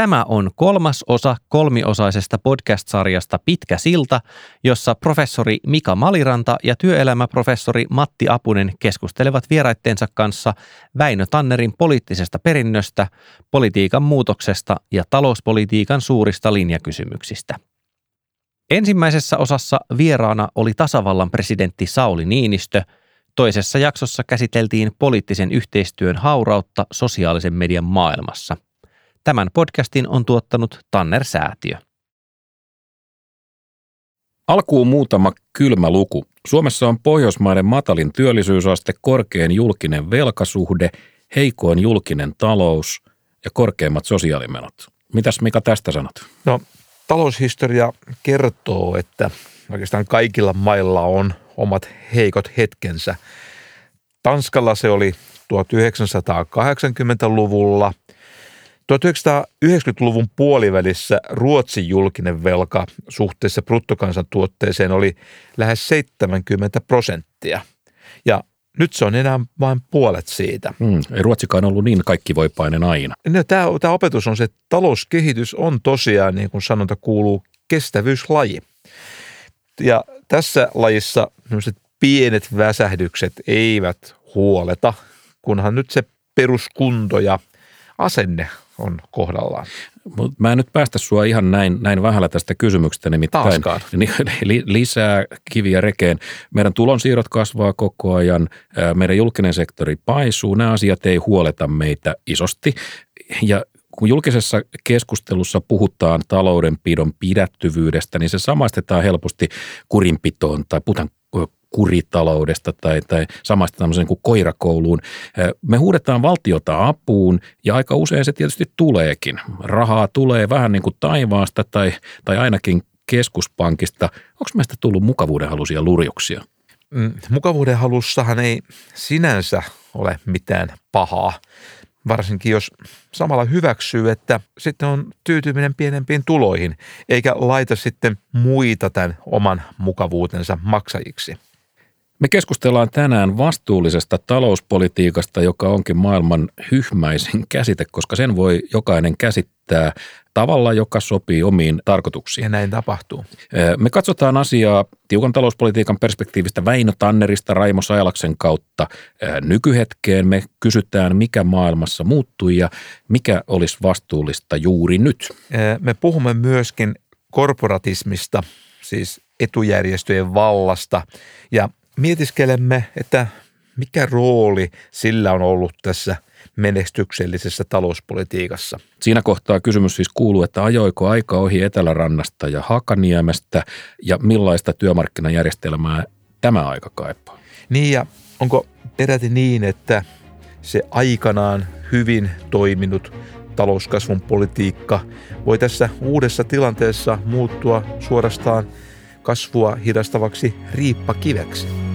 Tämä on kolmas osa kolmiosaisesta podcast-sarjasta Pitkä silta, jossa professori Mika Maliranta ja työelämäprofessori Matti Apunen keskustelevat vieraitteensa kanssa Väinö Tannerin poliittisesta perinnöstä, politiikan muutoksesta ja talouspolitiikan suurista linjakysymyksistä. Ensimmäisessä osassa vieraana oli tasavallan presidentti Sauli Niinistö, toisessa jaksossa käsiteltiin poliittisen yhteistyön haurautta sosiaalisen median maailmassa – Tämän podcastin on tuottanut Tanner-säätiö. Alkuun muutama kylmä luku. Suomessa on Pohjoismaiden matalin työllisyysaste, korkein julkinen velkasuhde, heikoin julkinen talous ja korkeimmat sosiaalimenot. Mitäs Mika tästä sanot? No, taloushistoria kertoo, että oikeastaan kaikilla mailla on omat heikot hetkensä. Tanskalla se oli 1980-luvulla, 1990-luvun puolivälissä Ruotsin julkinen velka suhteessa bruttokansantuotteeseen oli lähes 70 prosenttia. Ja nyt se on enää vain puolet siitä. Mm, ei Ruotsikaan ollut niin kaikkivoipainen aina. No, tämä, tämä opetus on se, että talouskehitys on tosiaan, niin kuin sanonta kuuluu, kestävyyslaji. Ja tässä lajissa pienet väsähdykset eivät huoleta, kunhan nyt se peruskunto ja asenne on kohdallaan. Mut mä en nyt päästä sua ihan näin, näin vähällä tästä kysymyksestä nimittäin. Taaskaan. Lisää kiviä rekeen. Meidän tulonsiirrot kasvaa koko ajan, meidän julkinen sektori paisuu. Nämä asiat ei huoleta meitä isosti. Ja kun julkisessa keskustelussa puhutaan taloudenpidon pidättyvyydestä, niin se samaistetaan helposti kurinpitoon tai puhutaan kuritaloudesta tai, tai samasta tämmöiseen kuin koirakouluun. Me huudetaan valtiota apuun ja aika usein se tietysti tuleekin. Rahaa tulee vähän niin kuin taivaasta tai, tai ainakin keskuspankista. Onko meistä tullut mukavuudenhaluisia lurjuksia? Mm, mukavuudenhalussahan ei sinänsä ole mitään pahaa varsinkin jos samalla hyväksyy, että sitten on tyytyminen pienempiin tuloihin, eikä laita sitten muita tämän oman mukavuutensa maksajiksi. Me keskustellaan tänään vastuullisesta talouspolitiikasta, joka onkin maailman hyhmäisin käsite, koska sen voi jokainen käsittää tavalla, joka sopii omiin tarkoituksiin. Ja näin tapahtuu. Me katsotaan asiaa tiukan talouspolitiikan perspektiivistä Väinö Tannerista Raimo Sailaksen kautta nykyhetkeen. Me kysytään, mikä maailmassa muuttui ja mikä olisi vastuullista juuri nyt. Me puhumme myöskin korporatismista, siis etujärjestöjen vallasta ja mietiskelemme, että mikä rooli sillä on ollut tässä menestyksellisessä talouspolitiikassa. Siinä kohtaa kysymys siis kuuluu, että ajoiko aika ohi Etelärannasta ja Hakaniemestä ja millaista työmarkkinajärjestelmää tämä aika kaipaa? Niin ja onko peräti niin, että se aikanaan hyvin toiminut talouskasvun politiikka voi tässä uudessa tilanteessa muuttua suorastaan kasvua hidastavaksi riippakiveksi.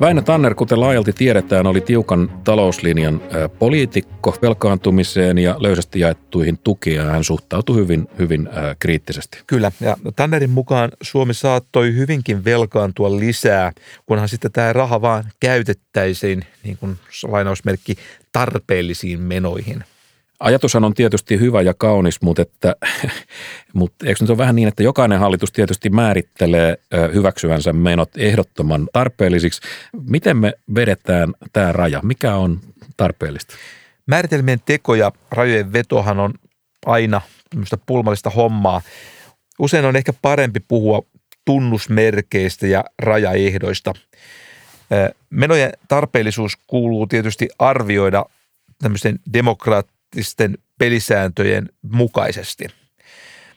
Väinö Tanner, kuten laajalti tiedetään, oli tiukan talouslinjan poliitikko velkaantumiseen ja löysästi jaettuihin tukia. Hän suhtautui hyvin, hyvin kriittisesti. Kyllä, ja Tannerin mukaan Suomi saattoi hyvinkin velkaantua lisää, kunhan sitten tämä raha vaan käytettäisiin, niin kuin lainausmerkki, tarpeellisiin menoihin – Ajatushan on tietysti hyvä ja kaunis, mutta, että, mutta eikö nyt ole vähän niin, että jokainen hallitus tietysti määrittelee hyväksyvänsä menot ehdottoman tarpeellisiksi. Miten me vedetään tämä raja? Mikä on tarpeellista? Määritelmien teko ja rajojen vetohan on aina pulmallista hommaa. Usein on ehkä parempi puhua tunnusmerkeistä ja rajaehdoista. Menojen tarpeellisuus kuuluu tietysti arvioida tämmöisen demokraat demokraattisten pelisääntöjen mukaisesti.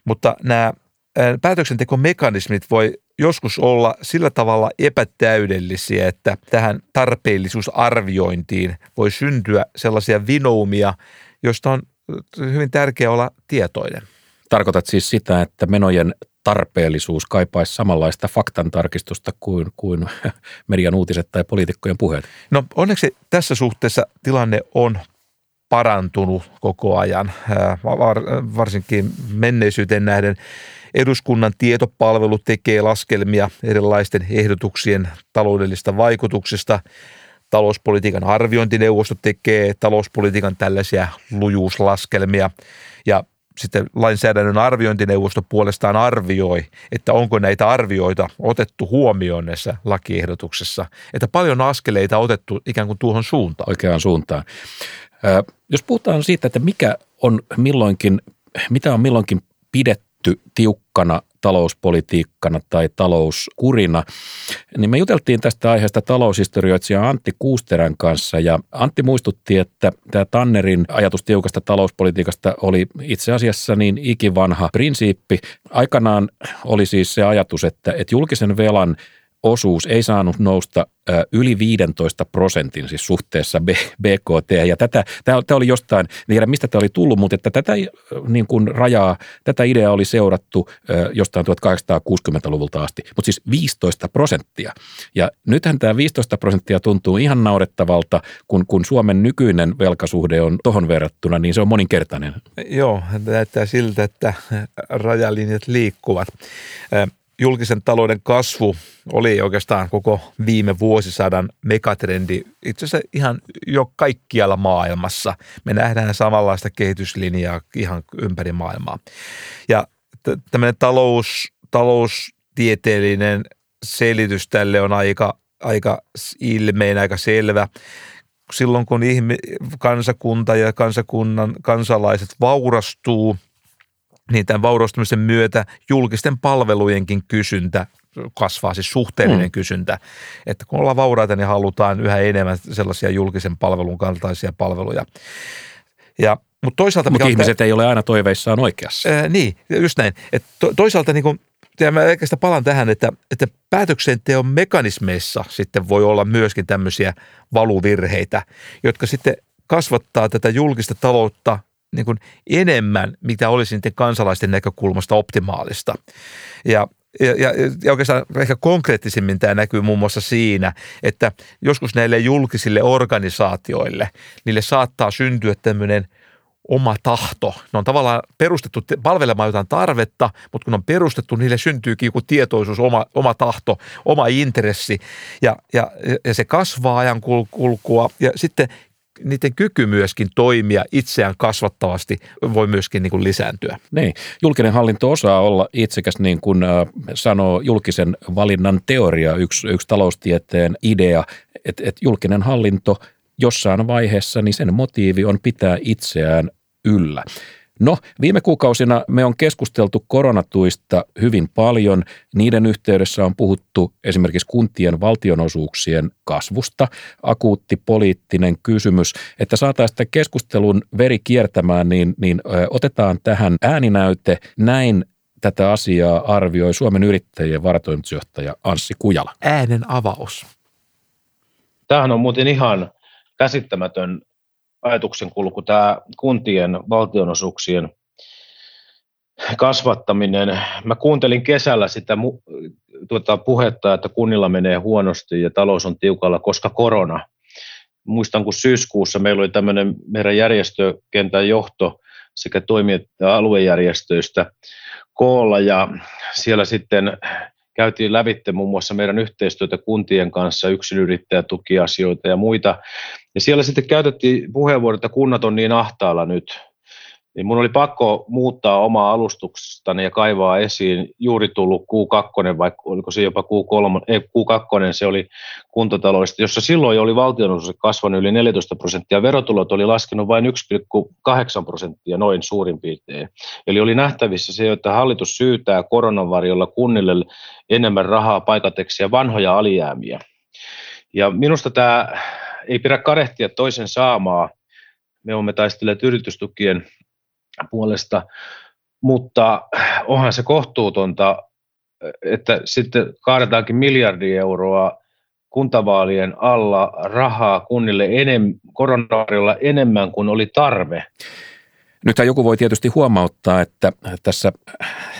Mutta nämä päätöksentekomekanismit voi joskus olla sillä tavalla epätäydellisiä, että tähän tarpeellisuusarviointiin voi syntyä sellaisia vinoumia, joista on hyvin tärkeää olla tietoinen. Tarkoitat siis sitä, että menojen tarpeellisuus kaipaisi samanlaista faktan tarkistusta kuin, kuin median uutiset tai poliitikkojen puheet? No onneksi tässä suhteessa tilanne on parantunut koko ajan, varsinkin menneisyyteen nähden. Eduskunnan tietopalvelu tekee laskelmia erilaisten ehdotuksien taloudellista vaikutuksista. Talouspolitiikan arviointineuvosto tekee talouspolitiikan tällaisia lujuuslaskelmia ja sitten lainsäädännön arviointineuvosto puolestaan arvioi, että onko näitä arvioita otettu huomioon näissä lakiehdotuksessa, että paljon askeleita otettu ikään kuin tuohon suuntaan. Oikeaan suuntaan. Jos puhutaan siitä, että mikä on milloinkin, mitä on milloinkin pidetty tiukkana talouspolitiikkana tai talouskurina, niin me juteltiin tästä aiheesta taloushistorioitsija Antti Kuusterän kanssa ja Antti muistutti, että tämä Tannerin ajatus tiukasta talouspolitiikasta oli itse asiassa niin ikivanha prinsiippi. Aikanaan oli siis se ajatus, että, että julkisen velan osuus ei saanut nousta yli 15 prosentin siis suhteessa BKT. Ja tätä, tämä oli jostain, en tiedä mistä tämä oli tullut, mutta että tätä niin kuin rajaa, tätä ideaa oli seurattu jostain 1860-luvulta asti, mutta siis 15 prosenttia. Ja nythän tämä 15 prosenttia tuntuu ihan naurettavalta, kun, kun Suomen nykyinen velkasuhde on tohon verrattuna, niin se on moninkertainen. Joo, näyttää siltä, että rajalinjat liikkuvat julkisen talouden kasvu oli oikeastaan koko viime vuosisadan megatrendi itse asiassa ihan jo kaikkialla maailmassa. Me nähdään samanlaista kehityslinjaa ihan ympäri maailmaa. Ja tämmöinen talous, taloustieteellinen selitys tälle on aika, aika ilmein, aika selvä. Silloin kun ihmi, kansakunta ja kansakunnan kansalaiset vaurastuu – niin tämän vaurastumisen myötä julkisten palvelujenkin kysyntä kasvaa, siis suhteellinen mm. kysyntä. Että kun ollaan vauraita, niin halutaan yhä enemmän sellaisia julkisen palvelun kaltaisia palveluja. Ja mutta toisaalta... Mutta ihmiset tämä, ei ole aina toiveissaan oikeassa. Ää, niin, just näin. Et to, toisaalta niin kuin, ja mä oikeastaan palaan tähän, että, että päätöksenteon mekanismeissa sitten voi olla myöskin tämmöisiä valuvirheitä, jotka sitten kasvattaa tätä julkista taloutta niin kuin enemmän, mitä olisi niiden kansalaisten näkökulmasta optimaalista. Ja ja, ja, ja oikeastaan ehkä konkreettisimmin tämä näkyy muun muassa siinä, että joskus näille julkisille organisaatioille, niille saattaa syntyä tämmöinen oma tahto. Ne on tavallaan perustettu palvelemaan jotain tarvetta, mutta kun on perustettu, niille syntyykin joku tietoisuus, oma, oma tahto, oma intressi ja, ja, ja se kasvaa ajan kulkua ja sitten niiden kyky myöskin toimia itseään kasvattavasti voi myöskin niin kuin lisääntyä. Niin, julkinen hallinto osaa olla itsekäs niin kuin sanoo julkisen valinnan teoria, yksi, yksi taloustieteen idea, että et julkinen hallinto jossain vaiheessa, niin sen motiivi on pitää itseään yllä. No, viime kuukausina me on keskusteltu koronatuista hyvin paljon. Niiden yhteydessä on puhuttu esimerkiksi kuntien valtionosuuksien kasvusta. Akuutti poliittinen kysymys. Että saataisiin keskustelun veri kiertämään, niin, niin ö, otetaan tähän ääninäyte. Näin tätä asiaa arvioi Suomen yrittäjien varatoimitusjohtaja Anssi Kujala. Äänen avaus. Tämähän on muuten ihan käsittämätön ajatuksen kulku, tämä kuntien valtionosuuksien kasvattaminen. Mä kuuntelin kesällä sitä tuota puhetta, että kunnilla menee huonosti ja talous on tiukalla, koska korona. Muistan, kun syyskuussa meillä oli tämmöinen meidän järjestökentän johto sekä toimijat aluejärjestöistä koolla ja siellä sitten käytiin lävitte muun muassa meidän yhteistyötä kuntien kanssa, yksinyrittäjätukiasioita ja muita. Ja siellä sitten käytettiin puheenvuoro, että kunnat on niin ahtaalla nyt, niin mun oli pakko muuttaa omaa alustuksestani ja kaivaa esiin juuri tullut Q2, vaikka oliko se jopa Q3, ei, Q2, se oli kuntataloudesta, jossa silloin oli valtionosuus kasvanut yli 14 prosenttia, verotulot oli laskenut vain 1,8 prosenttia noin suurin piirtein. Eli oli nähtävissä se, että hallitus syytää koronan varjolla kunnille enemmän rahaa paikateksi vanhoja alijäämiä. Ja minusta tämä ei pidä karehtia toisen saamaa. Me olemme taistelleet yritystukien puolesta, mutta onhan se kohtuutonta, että sitten kaadetaankin miljardi euroa kuntavaalien alla rahaa kunnille enem, koronavarjolla enemmän kuin oli tarve. Nythän joku voi tietysti huomauttaa, että tässä,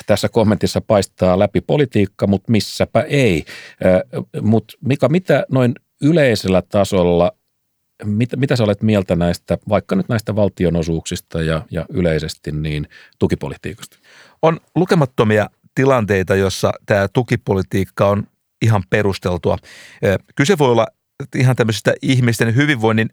tässä kommentissa paistaa läpi politiikka, mutta missäpä ei. Mutta Mika, mitä noin yleisellä tasolla, mitä, mitä sä olet mieltä näistä, vaikka nyt näistä valtionosuuksista ja, ja yleisesti niin tukipolitiikasta? On lukemattomia tilanteita, jossa tämä tukipolitiikka on ihan perusteltua. Kyse voi olla ihan tämmöisestä ihmisten hyvinvoinnin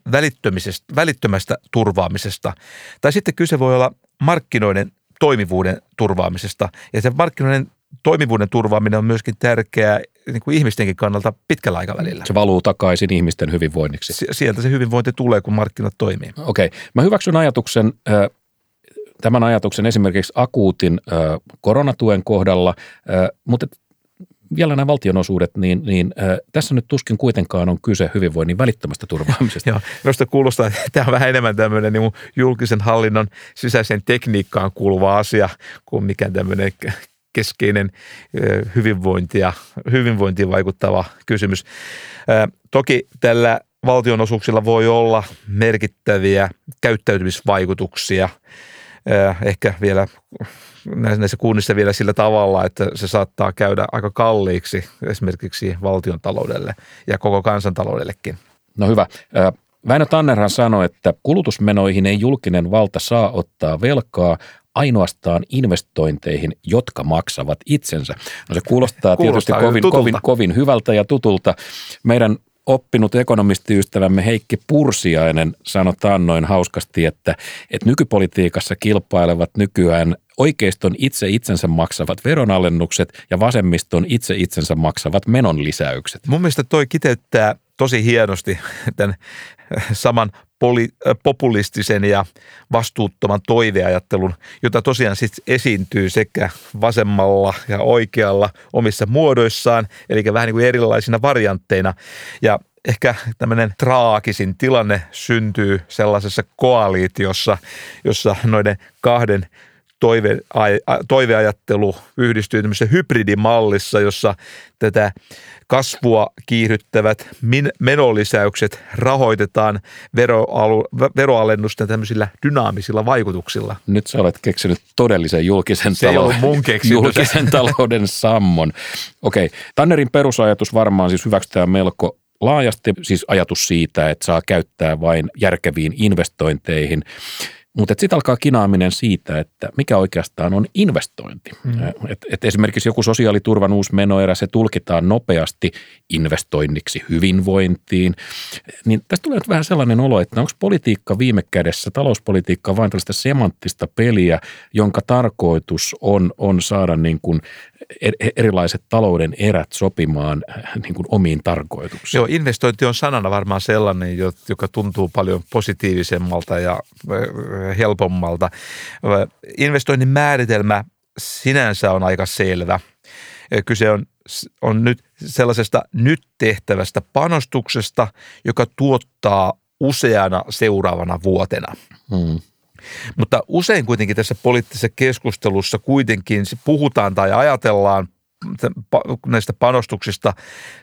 välittömästä turvaamisesta. Tai sitten kyse voi olla markkinoiden toimivuuden turvaamisesta. Ja se markkinoiden toimivuuden turvaaminen on myöskin tärkeää niin kuin ihmistenkin kannalta pitkällä aikavälillä. Se valuu takaisin ihmisten hyvinvoinniksi. Sieltä se hyvinvointi tulee, kun markkinat toimii. Okei. Okay. Mä hyväksyn ajatuksen, tämän ajatuksen esimerkiksi akuutin koronatuen kohdalla, mutta vielä nämä valtionosuudet, niin, niin äh, tässä nyt tuskin kuitenkaan on kyse hyvinvoinnin välittömästä turvaamisesta. Joo, minusta kuulostaa, että tämä on vähän enemmän tämmöinen niin julkisen hallinnon sisäiseen tekniikkaan kuuluva asia kuin mikään tämmöinen keskeinen hyvinvointia, hyvinvointiin vaikuttava kysymys. Toki tällä valtionosuuksilla voi olla merkittäviä käyttäytymisvaikutuksia, ehkä vielä näissä kunnissa vielä sillä tavalla, että se saattaa käydä aika kalliiksi esimerkiksi valtion taloudelle ja koko kansantaloudellekin. No hyvä. Väinö Tannerhan sanoi, että kulutusmenoihin ei julkinen valta saa ottaa velkaa, ainoastaan investointeihin, jotka maksavat itsensä. No se kuulostaa, kuulostaa tietysti kovin, kovin, kovin hyvältä ja tutulta. Meidän oppinut ekonomistiystävämme Heikki Pursiainen sanoi noin hauskasti, että, että nykypolitiikassa kilpailevat nykyään oikeiston itse itsensä maksavat veronalennukset ja vasemmiston itse itsensä maksavat menonlisäykset. Mun mielestä toi kiteyttää tosi hienosti tämän saman poli, populistisen ja vastuuttoman toiveajattelun, jota tosiaan sitten esiintyy sekä vasemmalla ja oikealla omissa muodoissaan, eli vähän niin kuin erilaisina variantteina. Ja ehkä tämmöinen traagisin tilanne syntyy sellaisessa koaliitiossa, jossa noiden kahden toive, toiveajattelu yhdistyy tämmöisessä hybridimallissa, jossa tätä kasvua kiihdyttävät menolisäykset rahoitetaan veroalu, veroalennusten tämmöisillä dynaamisilla vaikutuksilla. Nyt sä olet keksinyt todellisen julkisen, Se talouden, mun julkisen talouden sammon. Okei, okay. Tannerin perusajatus varmaan siis hyväksytään melko laajasti, siis ajatus siitä, että saa käyttää vain järkeviin investointeihin – mutta sitten alkaa kinaaminen siitä, että mikä oikeastaan on investointi. Mm. Et, et esimerkiksi joku sosiaaliturvan uusi menoerä, se tulkitaan nopeasti investoinniksi hyvinvointiin. Niin tästä tulee nyt vähän sellainen olo, että onko politiikka viime kädessä, talouspolitiikka vain tällaista semanttista peliä, jonka tarkoitus on, on saada niin kuin erilaiset talouden erät sopimaan niin kuin omiin tarkoituksiin. Joo, investointi on sanana varmaan sellainen, joka tuntuu paljon positiivisemmalta ja helpommalta. Investoinnin määritelmä sinänsä on aika selvä. Kyse on, on nyt sellaisesta nyt tehtävästä panostuksesta, joka tuottaa useana seuraavana vuotena. Hmm. Mutta usein kuitenkin tässä poliittisessa keskustelussa kuitenkin puhutaan tai ajatellaan näistä panostuksista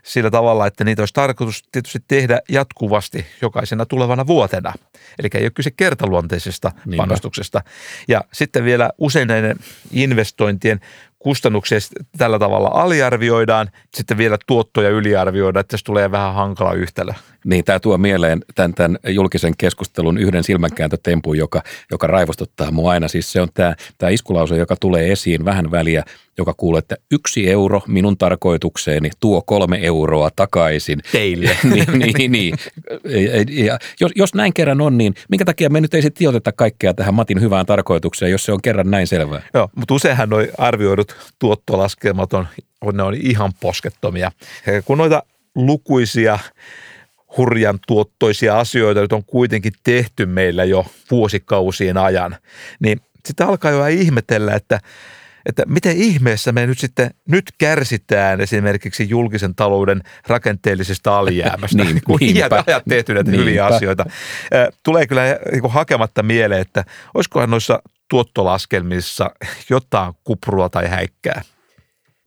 sillä tavalla, että niitä olisi tarkoitus tietysti tehdä jatkuvasti jokaisena tulevana vuotena. Eli ei ole kyse kertaluonteisesta Niinpä. panostuksesta. Ja sitten vielä usein näiden investointien kustannuksia tällä tavalla aliarvioidaan, sitten vielä tuottoja yliarvioidaan, että tässä tulee vähän hankala yhtälö. Niin, tämä tuo mieleen tämän, tämän julkisen keskustelun yhden silmänkääntötempun, joka, joka raivostuttaa mua aina. Siis se on tämä, tämä iskulause, joka tulee esiin vähän väliä, joka kuuluu, että yksi euro minun tarkoitukseeni tuo kolme euroa takaisin. Teille. niin, niin, niin. Ja jos, jos näin kerran on, niin minkä takia me nyt ei sitten tioteta kaikkea tähän Matin hyvään tarkoitukseen, jos se on kerran näin selvää? Joo, mutta useinhan nuo arvioidut tuottolaskelmat on, ne on ihan poskettomia. Kun noita lukuisia hurjan tuottoisia asioita nyt on kuitenkin tehty meillä jo vuosikausien ajan, niin sitten alkaa jo ihmetellä, että että miten ihmeessä me nyt sitten nyt kärsitään esimerkiksi julkisen talouden rakenteellisesta alijäämästä, niin, kun iät ajat tehty näitä niinpä. hyviä asioita. Tulee kyllä niin hakematta mieleen, että olisikohan noissa tuottolaskelmissa jotain kuprua tai häikkää.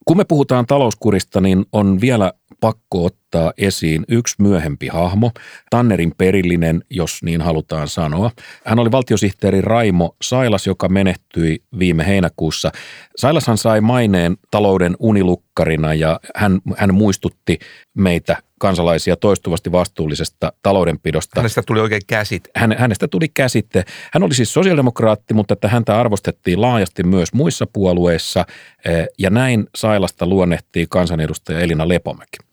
Kun me puhutaan talouskurista, niin on vielä pakko ottaa esiin yksi myöhempi hahmo, Tannerin perillinen, jos niin halutaan sanoa. Hän oli valtiosihteeri Raimo Sailas, joka menehtyi viime heinäkuussa. Sailashan sai maineen talouden unilukkarina ja hän, hän muistutti meitä kansalaisia toistuvasti vastuullisesta taloudenpidosta. Hänestä tuli oikein käsite. Hän, hänestä tuli käsite. Hän oli siis sosiaalidemokraatti, mutta että häntä arvostettiin laajasti myös muissa puolueissa eh, ja näin Sailasta luonnehtii kansanedustaja Elina Lepomäki.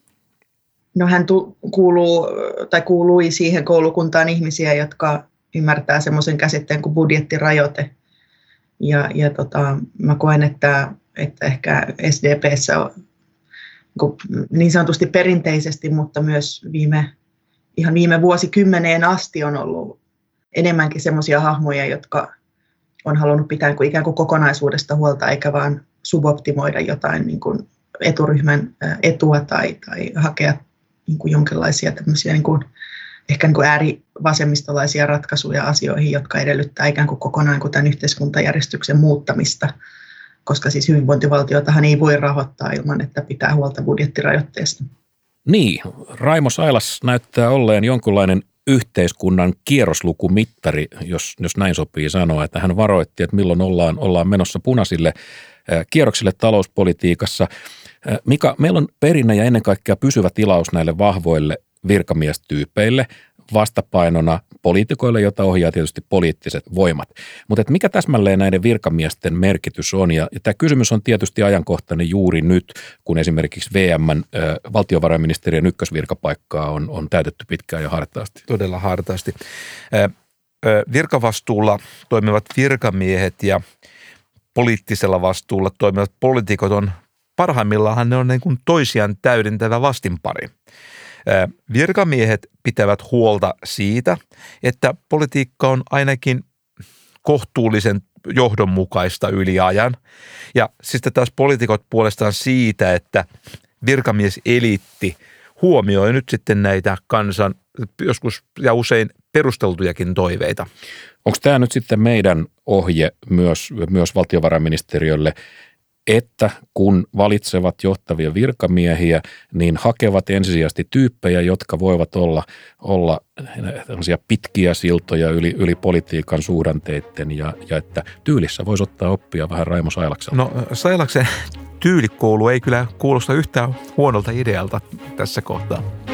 No hän tu- kuuluu, tai kuului siihen koulukuntaan ihmisiä, jotka ymmärtää semmoisen käsitteen kuin budjettirajoite. Ja, ja tota, mä koen, että, että ehkä SDPssä on niin sanotusti perinteisesti, mutta myös viime, ihan viime vuosikymmeneen asti on ollut enemmänkin semmoisia hahmoja, jotka on halunnut pitää kuin ikään kuin kokonaisuudesta huolta, eikä vaan suboptimoida jotain niin kuin eturyhmän etua tai, tai hakea niin kuin jonkinlaisia tämmöisiä niin kuin, ehkä niin kuin äärivasemmistolaisia ratkaisuja asioihin, jotka edellyttää ikään kuin kokonaan kuin tämän yhteiskuntajärjestyksen muuttamista, koska siis hyvinvointivaltiotahan ei voi rahoittaa ilman, että pitää huolta budjettirajoitteesta. Niin, Raimo Sailas näyttää olleen jonkunlainen yhteiskunnan kierroslukumittari, jos, jos näin sopii sanoa, että hän varoitti, että milloin ollaan, ollaan menossa punaisille kierroksille talouspolitiikassa. Mika, meillä on perinne ja ennen kaikkea pysyvä tilaus näille vahvoille virkamiestyypeille vastapainona poliitikoille, jota ohjaa tietysti poliittiset voimat. Mutta mikä täsmälleen näiden virkamiesten merkitys on? Ja, ja tämä kysymys on tietysti ajankohtainen juuri nyt, kun esimerkiksi VM äh, valtiovarainministeriön ykkösvirkapaikkaa on, on täytetty pitkään ja hartaasti. Todella hartaasti. Äh, virkavastuulla toimivat virkamiehet ja poliittisella vastuulla toimivat poliitikot on parhaimmillaan ne on niin kuin toisiaan täydentävä vastinpari. Virkamiehet pitävät huolta siitä, että politiikka on ainakin kohtuullisen johdonmukaista yli ajan. Ja sitten taas poliitikot puolestaan siitä, että virkamieseliitti huomioi nyt sitten näitä kansan joskus ja usein perusteltujakin toiveita. Onko tämä nyt sitten meidän ohje myös, myös valtiovarainministeriölle että kun valitsevat johtavia virkamiehiä, niin hakevat ensisijaisesti tyyppejä, jotka voivat olla, olla pitkiä siltoja yli, yli politiikan suhdanteiden ja, ja että tyylissä voisi ottaa oppia vähän Raimo Sailakselta. No Sailaksen tyylikoulu ei kyllä kuulosta yhtään huonolta idealta tässä kohtaa.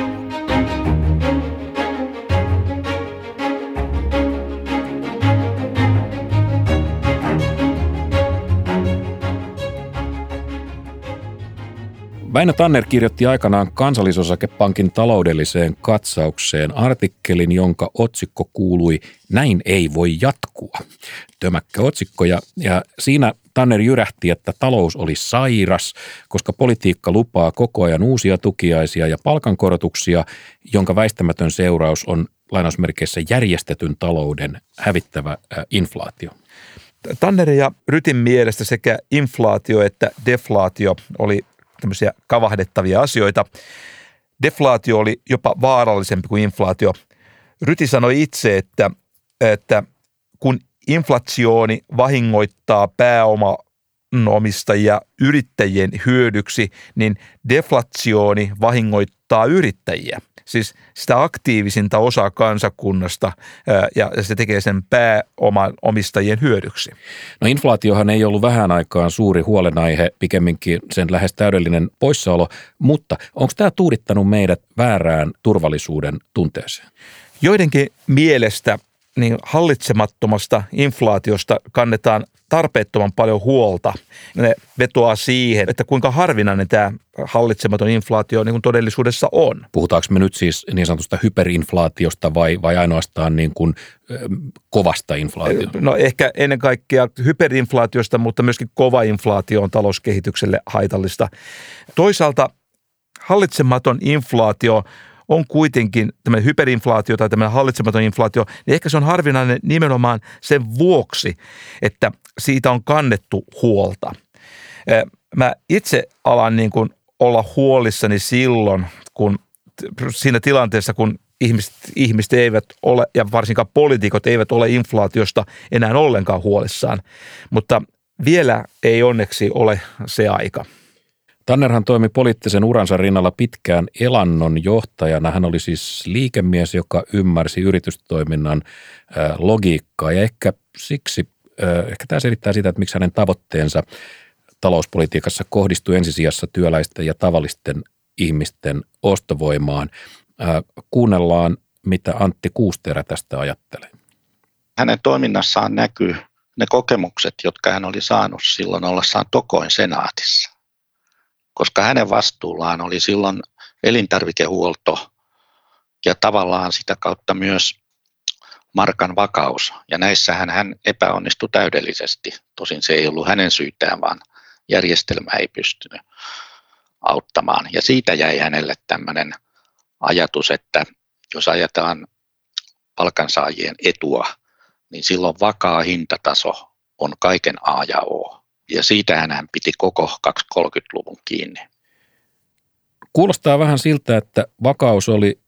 Väinö Tanner kirjoitti aikanaan kansallisosakepankin taloudelliseen katsaukseen artikkelin, jonka otsikko kuului Näin ei voi jatkua. Tömäkkä otsikko ja, ja siinä Tanner jyrähti, että talous oli sairas, koska politiikka lupaa koko ajan uusia tukiaisia ja palkankorotuksia, jonka väistämätön seuraus on lainausmerkeissä järjestetyn talouden hävittävä inflaatio. Tannerin ja Rytin mielestä sekä inflaatio että deflaatio oli tämmöisiä kavahdettavia asioita. Deflaatio oli jopa vaarallisempi kuin inflaatio. Ryti sanoi itse, että, että kun inflatiooni vahingoittaa pääoma omistajia yrittäjien hyödyksi, niin deflatiooni vahingoittaa yrittäjiä – siis sitä aktiivisinta osaa kansakunnasta ja se tekee sen pääoman omistajien hyödyksi. No inflaatiohan ei ollut vähän aikaan suuri huolenaihe, pikemminkin sen lähes täydellinen poissaolo, mutta onko tämä tuudittanut meidät väärään turvallisuuden tunteeseen? Joidenkin mielestä niin hallitsemattomasta inflaatiosta kannetaan tarpeettoman paljon huolta. Ne vetoaa siihen, että kuinka harvinainen tämä hallitsematon inflaatio niin kuin todellisuudessa on. Puhutaanko me nyt siis niin sanotusta hyperinflaatiosta vai, vai ainoastaan niin kuin, kovasta inflaatiosta? No ehkä ennen kaikkea hyperinflaatiosta, mutta myöskin kova inflaatio on talouskehitykselle haitallista. Toisaalta hallitsematon inflaatio on kuitenkin tämmöinen hyperinflaatio tai tämmöinen hallitsematon inflaatio, niin ehkä se on harvinainen nimenomaan sen vuoksi, että siitä on kannettu huolta. Mä itse alan niin kuin olla huolissani silloin, kun siinä tilanteessa, kun ihmiset, ihmiset eivät ole, ja varsinkaan poliitikot eivät ole inflaatiosta enää ollenkaan huolissaan. Mutta vielä ei onneksi ole se aika. Tannerhan toimi poliittisen uransa rinnalla pitkään elannon johtajana. Hän oli siis liikemies, joka ymmärsi yritystoiminnan logiikkaa ja ehkä siksi, ehkä tämä selittää sitä, että miksi hänen tavoitteensa talouspolitiikassa kohdistui ensisijassa työläisten ja tavallisten ihmisten ostovoimaan. Kuunnellaan, mitä Antti Kuusterä tästä ajattelee. Hänen toiminnassaan näkyy ne kokemukset, jotka hän oli saanut silloin ollessaan Tokoin senaatissa. Koska hänen vastuullaan oli silloin elintarvikehuolto ja tavallaan sitä kautta myös markan vakaus. Ja näissähän hän epäonnistui täydellisesti. Tosin se ei ollut hänen syytään, vaan järjestelmä ei pystynyt auttamaan. Ja siitä jäi hänelle tämmöinen ajatus, että jos ajetaan palkansaajien etua, niin silloin vakaa hintataso on kaiken A ja O. Ja siitä hän piti koko 230-luvun kiinni. Kuulostaa vähän siltä, että vakaus oli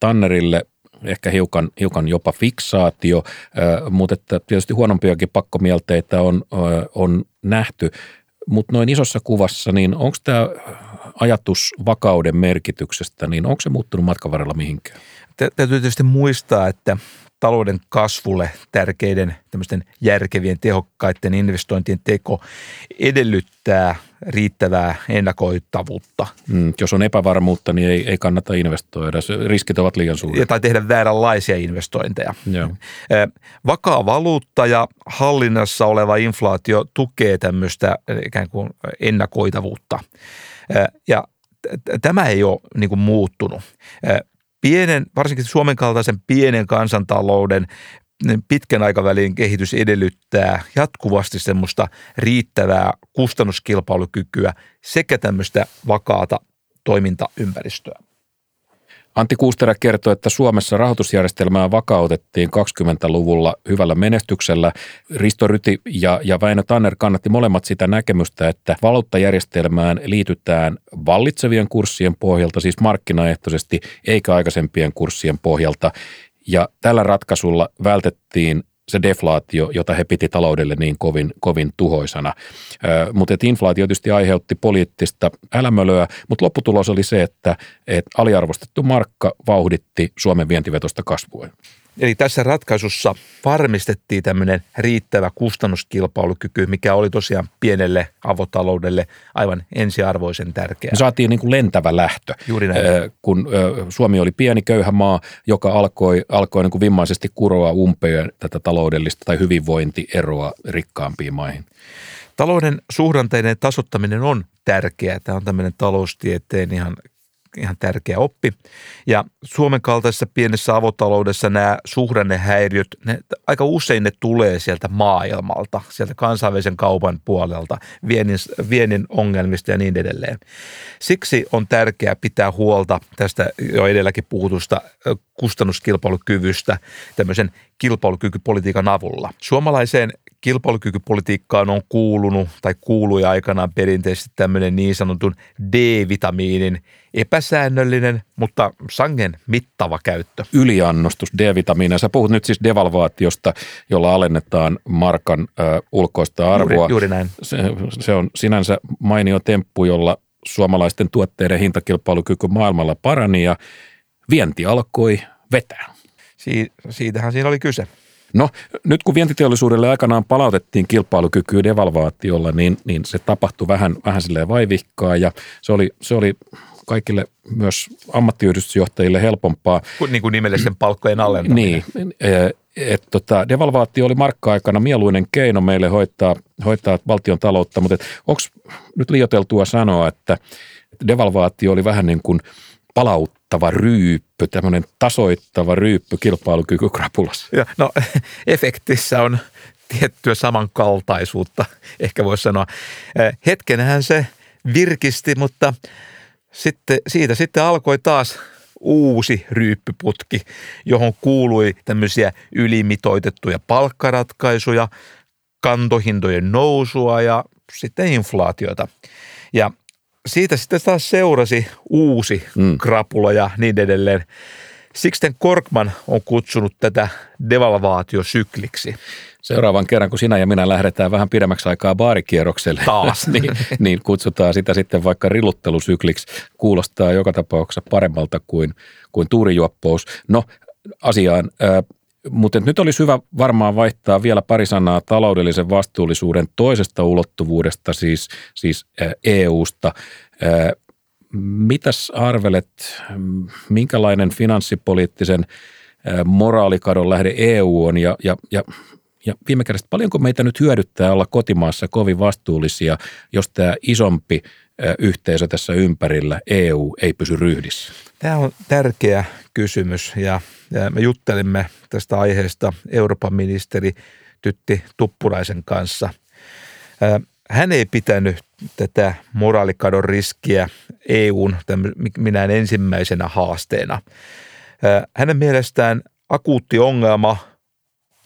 Tannerille ehkä hiukan, hiukan jopa fiksaatio, mutta että tietysti huonompiakin pakkomielteitä on, on nähty. Mutta noin isossa kuvassa, niin onko tämä ajatus vakauden merkityksestä, niin onko se muuttunut matkan varrella mihinkään? Täytyy tietysti muistaa, että talouden kasvulle tärkeiden tämmöisten järkevien, tehokkaiden investointien teko edellyttää riittävää ennakoitavuutta. Mm, jos on epävarmuutta, niin ei, ei kannata investoida. Riskit ovat liian suuria. Tai tehdä vääränlaisia investointeja. Joo. Vakaa valuutta ja hallinnassa oleva inflaatio tukee tämmöistä ikään kuin ennakoitavuutta. Ja tämä ei ole niin kuin muuttunut pienen, varsinkin Suomen kaltaisen pienen kansantalouden niin pitkän aikavälin kehitys edellyttää jatkuvasti semmoista riittävää kustannuskilpailukykyä sekä tämmöistä vakaata toimintaympäristöä. Antti Kuusterä kertoi, että Suomessa rahoitusjärjestelmää vakautettiin 20-luvulla hyvällä menestyksellä. Risto Ryti ja, ja Väinö Tanner kannatti molemmat sitä näkemystä, että valuuttajärjestelmään liitytään vallitsevien kurssien pohjalta, siis markkinaehtoisesti, eikä aikaisempien kurssien pohjalta. Ja tällä ratkaisulla vältettiin se deflaatio, jota he piti taloudelle niin kovin, kovin tuhoisana. Mutta inflaatio tietysti aiheutti poliittista älämölöä, mutta lopputulos oli se, että, että aliarvostettu markka vauhditti Suomen vientivetosta kasvua. Eli tässä ratkaisussa varmistettiin tämmöinen riittävä kustannuskilpailukyky, mikä oli tosiaan pienelle avotaloudelle aivan ensiarvoisen tärkeää. Me saatiin niin kuin lentävä lähtö, Juuri näin. kun Suomi oli pieni köyhä maa, joka alkoi, alkoi niin kuin vimmaisesti kuroa umpeen tätä taloudellista tai hyvinvointieroa rikkaampiin maihin. Talouden suhdanteiden tasottaminen on tärkeää. Tämä on tämmöinen taloustieteen ihan ihan tärkeä oppi. Ja Suomen kaltaisessa pienessä avotaloudessa nämä suhdannehäiriöt, ne, aika usein ne tulee sieltä maailmalta, sieltä kansainvälisen kaupan puolelta, viennin, viennin ongelmista ja niin edelleen. Siksi on tärkeää pitää huolta tästä jo edelläkin puhutusta kustannuskilpailukyvystä tämmöisen kilpailukykypolitiikan avulla. Suomalaiseen kilpailukykypolitiikkaan on kuulunut tai kuului aikanaan perinteisesti tämmöinen niin sanotun D-vitamiinin epäsäännöllinen, mutta sangen mittava käyttö. Yliannostus D-vitamiinia. Sä puhut nyt siis devalvaatiosta, jolla alennetaan markan ö, ulkoista arvoa. Juuri, juuri näin. Se, se on sinänsä mainio temppu, jolla suomalaisten tuotteiden hintakilpailukyky maailmalla parani ja vienti alkoi vetää. Si- siitähän siinä oli kyse. No nyt kun vientiteollisuudelle aikanaan palautettiin kilpailukyky devalvaatiolla, niin, niin se tapahtui vähän, vähän silleen vaivihkaa ja se oli, se oli kaikille myös ammattiyhdistysjohtajille helpompaa. Niin kuin nimellisen palkkojen alentaminen. Niin, että tota, devalvaatio oli markka-aikana mieluinen keino meille hoitaa, hoitaa valtion taloutta, mutta onko nyt liioteltua sanoa, että devalvaatio oli vähän niin kuin palauttava ryyppy, tämmöinen tasoittava ryyppy kilpailukykykrapulassa? Ja, no efektissä on tiettyä samankaltaisuutta, ehkä voisi sanoa. Hetkenhän se virkisti, mutta sitten, siitä sitten alkoi taas uusi ryyppyputki, johon kuului tämmöisiä ylimitoitettuja palkkaratkaisuja, kantohintojen nousua ja sitten inflaatiota. Ja siitä sitten taas seurasi uusi mm. krapula ja niin edelleen. Sixten Korkman on kutsunut tätä devalvaatiosykliksi. Seuraavan kerran, kun sinä ja minä lähdetään vähän pidemmäksi aikaa baarikierrokselle, Taas. niin, niin kutsutaan sitä sitten vaikka riluttelusykliksi. Kuulostaa joka tapauksessa paremmalta kuin, kuin tuurijuoppous. No asiaan, äh, mutta nyt olisi hyvä varmaan vaihtaa vielä pari sanaa taloudellisen vastuullisuuden toisesta ulottuvuudesta, siis, siis EUsta. Mitäs arvelet, minkälainen finanssipoliittisen moraalikadon lähde EU on ja, ja ja viime kädessä, paljonko meitä nyt hyödyttää olla kotimaassa kovin vastuullisia, jos tämä isompi yhteisö tässä ympärillä, EU, ei pysy ryhdissä? Tämä on tärkeä kysymys ja, me juttelimme tästä aiheesta Euroopan ministeri Tytti Tuppuraisen kanssa. Hän ei pitänyt tätä moraalikadon riskiä EUn minä ensimmäisenä haasteena. Hänen mielestään akuutti ongelma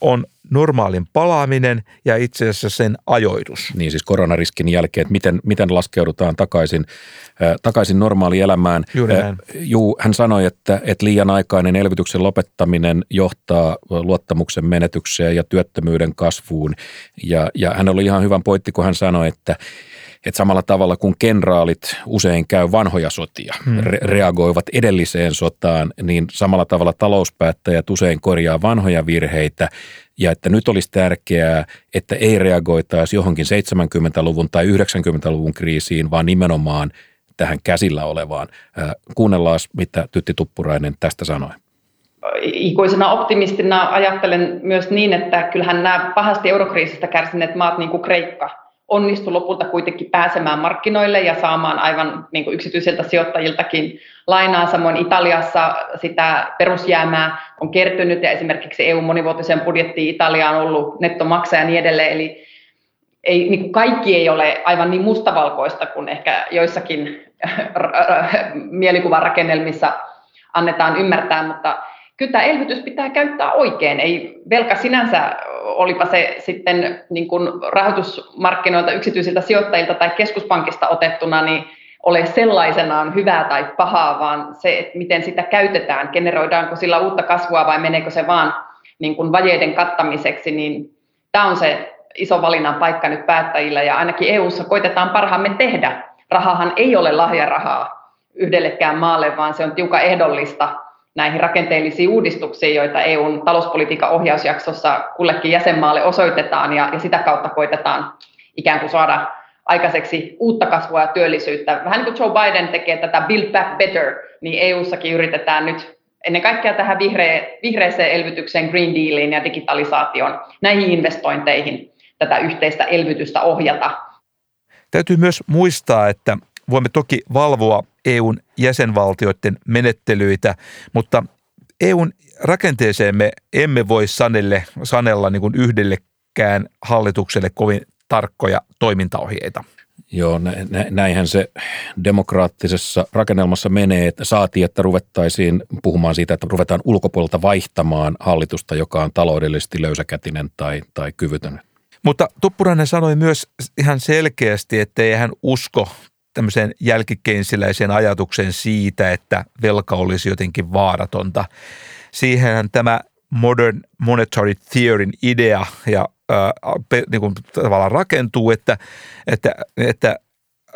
on normaalin palaaminen ja itse asiassa sen ajoitus. Niin siis koronariskin jälkeen, että miten, miten laskeudutaan takaisin, äh, takaisin normaalielämään. Äh, juu, hän sanoi, että, että liian aikainen elvytyksen lopettaminen johtaa luottamuksen menetykseen ja työttömyyden kasvuun. Ja, ja hän oli ihan hyvän pointti, kun hän sanoi, että että samalla tavalla kuin kenraalit usein käy vanhoja sotia, hmm. re- reagoivat edelliseen sotaan, niin samalla tavalla talouspäättäjät usein korjaa vanhoja virheitä ja että nyt olisi tärkeää, että ei reagoitaisi johonkin 70-luvun tai 90-luvun kriisiin, vaan nimenomaan tähän käsillä olevaan. Kuunnellaan, mitä Tytti Tuppurainen tästä sanoi ikuisena optimistina ajattelen myös niin, että kyllähän nämä pahasti eurokriisistä kärsineet maat, niin kuin Kreikka, onnistui lopulta kuitenkin pääsemään markkinoille ja saamaan aivan niin kuin yksityisiltä sijoittajiltakin lainaa. Samoin Italiassa sitä perusjäämää on kertynyt ja esimerkiksi EU-monivuotisen budjettiin Italia on ollut nettomaksaja ja niin edelleen. Eli ei, niin kuin kaikki ei ole aivan niin mustavalkoista kuin ehkä joissakin mielikuvarakennelmissa annetaan ymmärtää, mutta kyllä tämä elvytys pitää käyttää oikein. Ei velka sinänsä, olipa se sitten niin kuin rahoitusmarkkinoilta, yksityisiltä sijoittajilta tai keskuspankista otettuna, niin ole sellaisenaan hyvää tai pahaa, vaan se, että miten sitä käytetään, generoidaanko sillä uutta kasvua vai meneekö se vaan niin kuin vajeiden kattamiseksi, niin tämä on se iso valinnan paikka nyt päättäjillä ja ainakin EU:ssa koitetaan parhaamme tehdä. Rahahan ei ole lahjarahaa yhdellekään maalle, vaan se on tiukan ehdollista näihin rakenteellisiin uudistuksiin, joita EUn talouspolitiikan ohjausjaksossa kullekin jäsenmaalle osoitetaan ja, ja sitä kautta koitetaan ikään kuin saada aikaiseksi uutta kasvua ja työllisyyttä. Vähän niin kuin Joe Biden tekee tätä Build Back Better, niin EUssakin yritetään nyt ennen kaikkea tähän vihreä, vihreäseen elvytykseen, Green Dealiin ja digitalisaation, näihin investointeihin tätä yhteistä elvytystä ohjata. Täytyy myös muistaa, että voimme toki valvoa EUn jäsenvaltioiden menettelyitä, mutta EUn rakenteeseen me emme voi sanelle, sanella niin kuin yhdellekään hallitukselle kovin tarkkoja toimintaohjeita. Joo, näinhän se demokraattisessa rakennelmassa menee, että saatiin, että ruvettaisiin puhumaan siitä, että ruvetaan ulkopuolelta vaihtamaan hallitusta, joka on taloudellisesti löysäkätinen tai, tai kyvytön. Mutta Tuppurainen sanoi myös ihan selkeästi, että ei hän usko tämmöiseen jälkikeinsiläiseen ajatuksen siitä, että velka olisi jotenkin vaaratonta. Siihenhän tämä modern monetary theoryn idea ja ää, niin kuin tavallaan rakentuu, että, että, että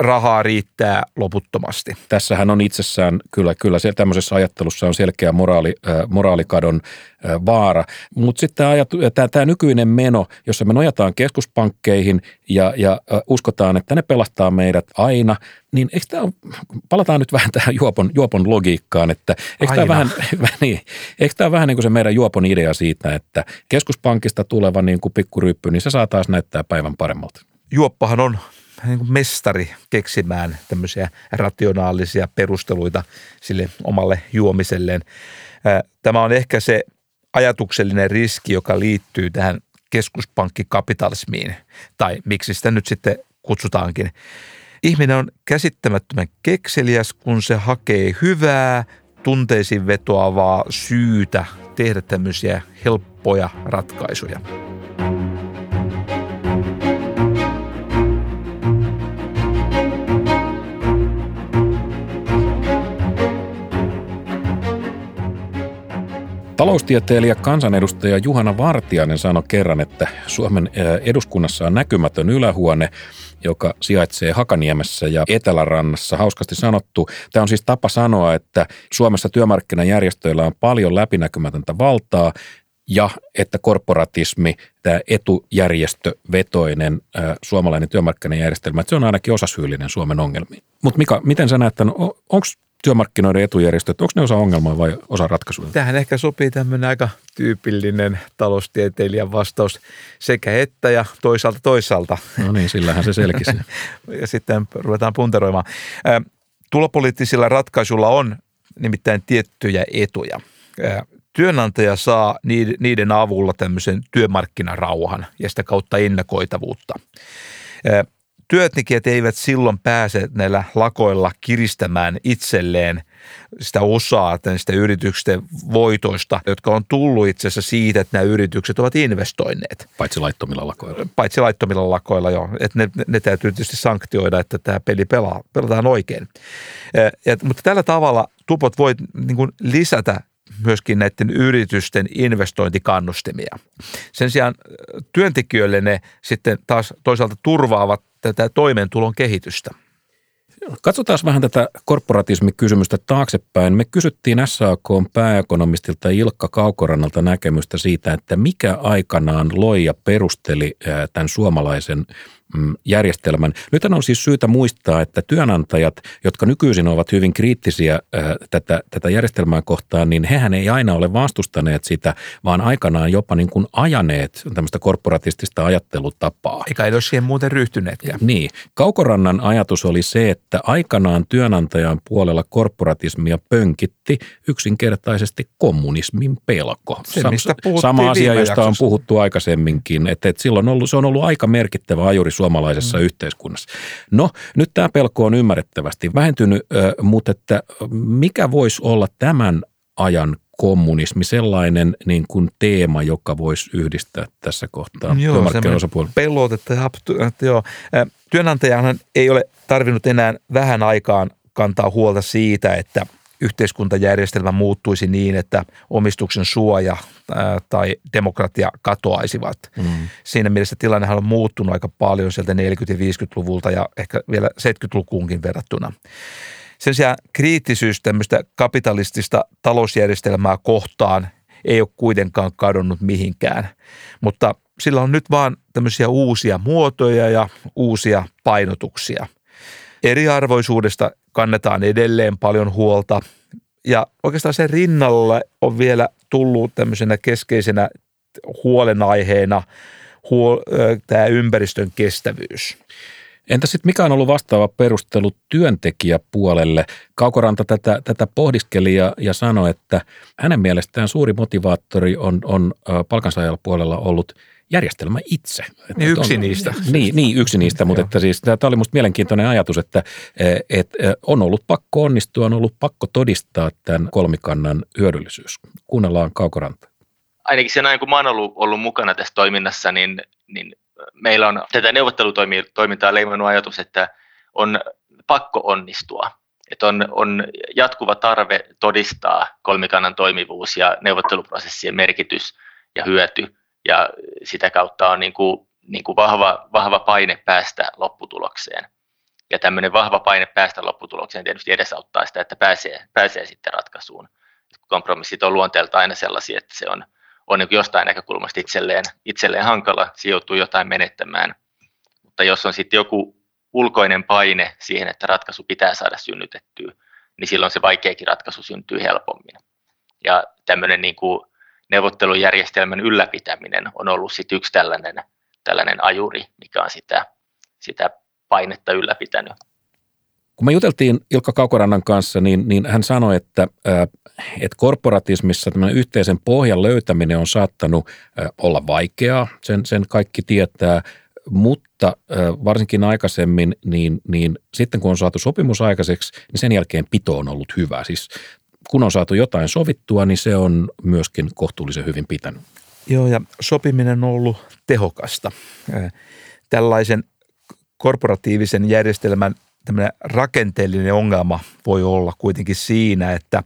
rahaa riittää loputtomasti. Tässähän on itsessään kyllä, kyllä se, tämmöisessä ajattelussa on selkeä moraali, äh, moraalikadon äh, vaara. Mutta sitten tämä, tämä nykyinen meno, jossa me nojataan keskuspankkeihin ja, ja äh, uskotaan, että ne pelastaa meidät aina, niin eikö tämä, palataan nyt vähän tähän juopon, juopon logiikkaan, että eikö tämä, vähän, niin, eikö tämä vähän niin kuin se meidän juopon idea siitä, että keskuspankista tuleva niin kuin pikkuryyppy, niin se saa taas näyttää päivän paremmalta. Juoppahan on niin mestari keksimään tämmöisiä rationaalisia perusteluita sille omalle juomiselleen. Tämä on ehkä se ajatuksellinen riski, joka liittyy tähän keskuspankkikapitalismiin, tai miksi sitä nyt sitten kutsutaankin. Ihminen on käsittämättömän kekseliäs, kun se hakee hyvää, tunteisiin vetoavaa syytä tehdä tämmöisiä helppoja ratkaisuja. Taloustieteilijä kansanedustaja Juhana Vartiainen sanoi kerran, että Suomen eduskunnassa on näkymätön ylähuone, joka sijaitsee Hakaniemessä ja Etelärannassa. Hauskasti sanottu. Tämä on siis tapa sanoa, että Suomessa työmarkkinajärjestöillä on paljon läpinäkymätöntä valtaa ja että korporatismi, tämä etujärjestövetoinen suomalainen työmarkkinajärjestelmä, että se on ainakin osasyyllinen Suomen ongelmiin. Mutta Mika, miten sä näet, onko työmarkkinoiden etujärjestöt, onko ne osa ongelmaa vai osa ratkaisua? Tähän ehkä sopii tämmöinen aika tyypillinen taloustieteilijän vastaus sekä että ja toisaalta toisaalta. No niin, sillähän se selkisi. ja sitten ruvetaan punteroimaan. Tulopoliittisilla ratkaisuilla on nimittäin tiettyjä etuja. Työnantaja saa niiden avulla tämmöisen työmarkkinarauhan ja sitä kautta ennakoitavuutta työntekijät eivät silloin pääse näillä lakoilla kiristämään itselleen sitä osaa sitä yritysten voitoista, jotka on tullut itse asiassa siitä, että nämä yritykset ovat investoineet. Paitsi laittomilla lakoilla. Paitsi laittomilla lakoilla, joo. Että ne, ne täytyy tietysti sanktioida, että tämä peli pelaa, pelataan oikein. Ja, mutta tällä tavalla tupot voi niin kuin lisätä myöskin näiden yritysten investointikannustimia. Sen sijaan työntekijöille ne sitten taas toisaalta turvaavat tätä toimeentulon kehitystä. Katsotaan vähän tätä korporatismikysymystä taaksepäin. Me kysyttiin SAK pääekonomistilta Ilkka Kaukorannalta näkemystä siitä, että mikä aikanaan loi ja perusteli tämän suomalaisen järjestelmän. Nyt on siis syytä muistaa, että työnantajat, jotka nykyisin ovat hyvin kriittisiä tätä, tätä järjestelmää kohtaan, niin hehän ei aina ole vastustaneet sitä, vaan aikanaan jopa niin kuin ajaneet tämmöistä korporatistista ajattelutapaa. Eikä ei ole siihen muuten ryhtyneetkään. Niin. Kaukorannan ajatus oli se, että aikanaan työnantajan puolella korporatismia pönkitti yksinkertaisesti kommunismin pelko. Se, mistä Sama asia, josta on puhuttu aikaisemminkin, että, että silloin ollut, se on ollut aika merkittävä ajuri suomalaisessa mm. yhteiskunnassa. No, nyt tämä pelko on ymmärrettävästi vähentynyt, mutta että mikä voisi olla tämän ajan kommunismi, sellainen niin kuin teema, joka voisi yhdistää tässä kohtaa joo, pelotetta ja että joo. Työnantajahan ei ole tarvinnut enää vähän aikaan kantaa huolta siitä, että – yhteiskuntajärjestelmä muuttuisi niin, että omistuksen suoja tai demokratia katoaisivat. Mm. Siinä mielessä tilannehan on muuttunut aika paljon sieltä 40- ja 50-luvulta ja ehkä vielä 70-lukuunkin verrattuna. Sen sijaan kriittisyys tämmöistä kapitalistista talousjärjestelmää kohtaan ei ole kuitenkaan kadonnut mihinkään, mutta sillä on nyt vaan tämmöisiä uusia muotoja ja uusia painotuksia. Eriarvoisuudesta kannetaan edelleen paljon huolta. Ja oikeastaan sen rinnalla on vielä tullut tämmöisenä keskeisenä huolenaiheena huol- tämä ympäristön kestävyys. Entä sitten mikä on ollut vastaava perustelu työntekijäpuolelle? Kaukoranta tätä, tätä pohdiskeli ja, ja sanoi, että hänen mielestään suuri motivaattori on, on palkansaajalla puolella ollut – järjestelmä itse. Että niin yksi on, niistä. Niin, niin yksi niistä, mutta että siis, tämä oli minusta mielenkiintoinen ajatus, että että on ollut pakko onnistua, on ollut pakko todistaa tämän kolmikannan hyödyllisyys. Kuunnellaan Kaukoranta. Ainakin sen ajan, kun olen ollut, ollut mukana tässä toiminnassa, niin, niin meillä on tätä neuvottelutoimintaa leimannut ajatus, että on pakko onnistua. Että on, on jatkuva tarve todistaa kolmikannan toimivuus ja neuvotteluprosessien merkitys ja hyöty – ja sitä kautta on niin kuin, niin kuin vahva, vahva paine päästä lopputulokseen. Ja tämmöinen vahva paine päästä lopputulokseen tietysti edesauttaa sitä, että pääsee, pääsee sitten ratkaisuun. Kompromissit on luonteelta aina sellaisia, että se on, on niin jostain näkökulmasta itselleen, itselleen hankala, se joutuu jotain menettämään. Mutta jos on sitten joku ulkoinen paine siihen, että ratkaisu pitää saada synnytettyä, niin silloin se vaikeakin ratkaisu syntyy helpommin. Ja tämmöinen niin kuin neuvottelujärjestelmän ylläpitäminen on ollut sit yksi tällainen, tällainen ajuri, mikä on sitä, sitä painetta ylläpitänyt. Kun me juteltiin Ilkka Kaukorannan kanssa, niin, niin hän sanoi, että, että korporatismissa tämän yhteisen pohjan löytäminen on saattanut olla vaikeaa, sen, sen kaikki tietää, mutta varsinkin aikaisemmin, niin, niin sitten kun on saatu sopimus aikaiseksi, niin sen jälkeen pito on ollut hyvä. Siis kun on saatu jotain sovittua, niin se on myöskin kohtuullisen hyvin pitänyt. Joo, ja sopiminen on ollut tehokasta. Tällaisen korporatiivisen järjestelmän tämmöinen rakenteellinen ongelma voi olla kuitenkin siinä, että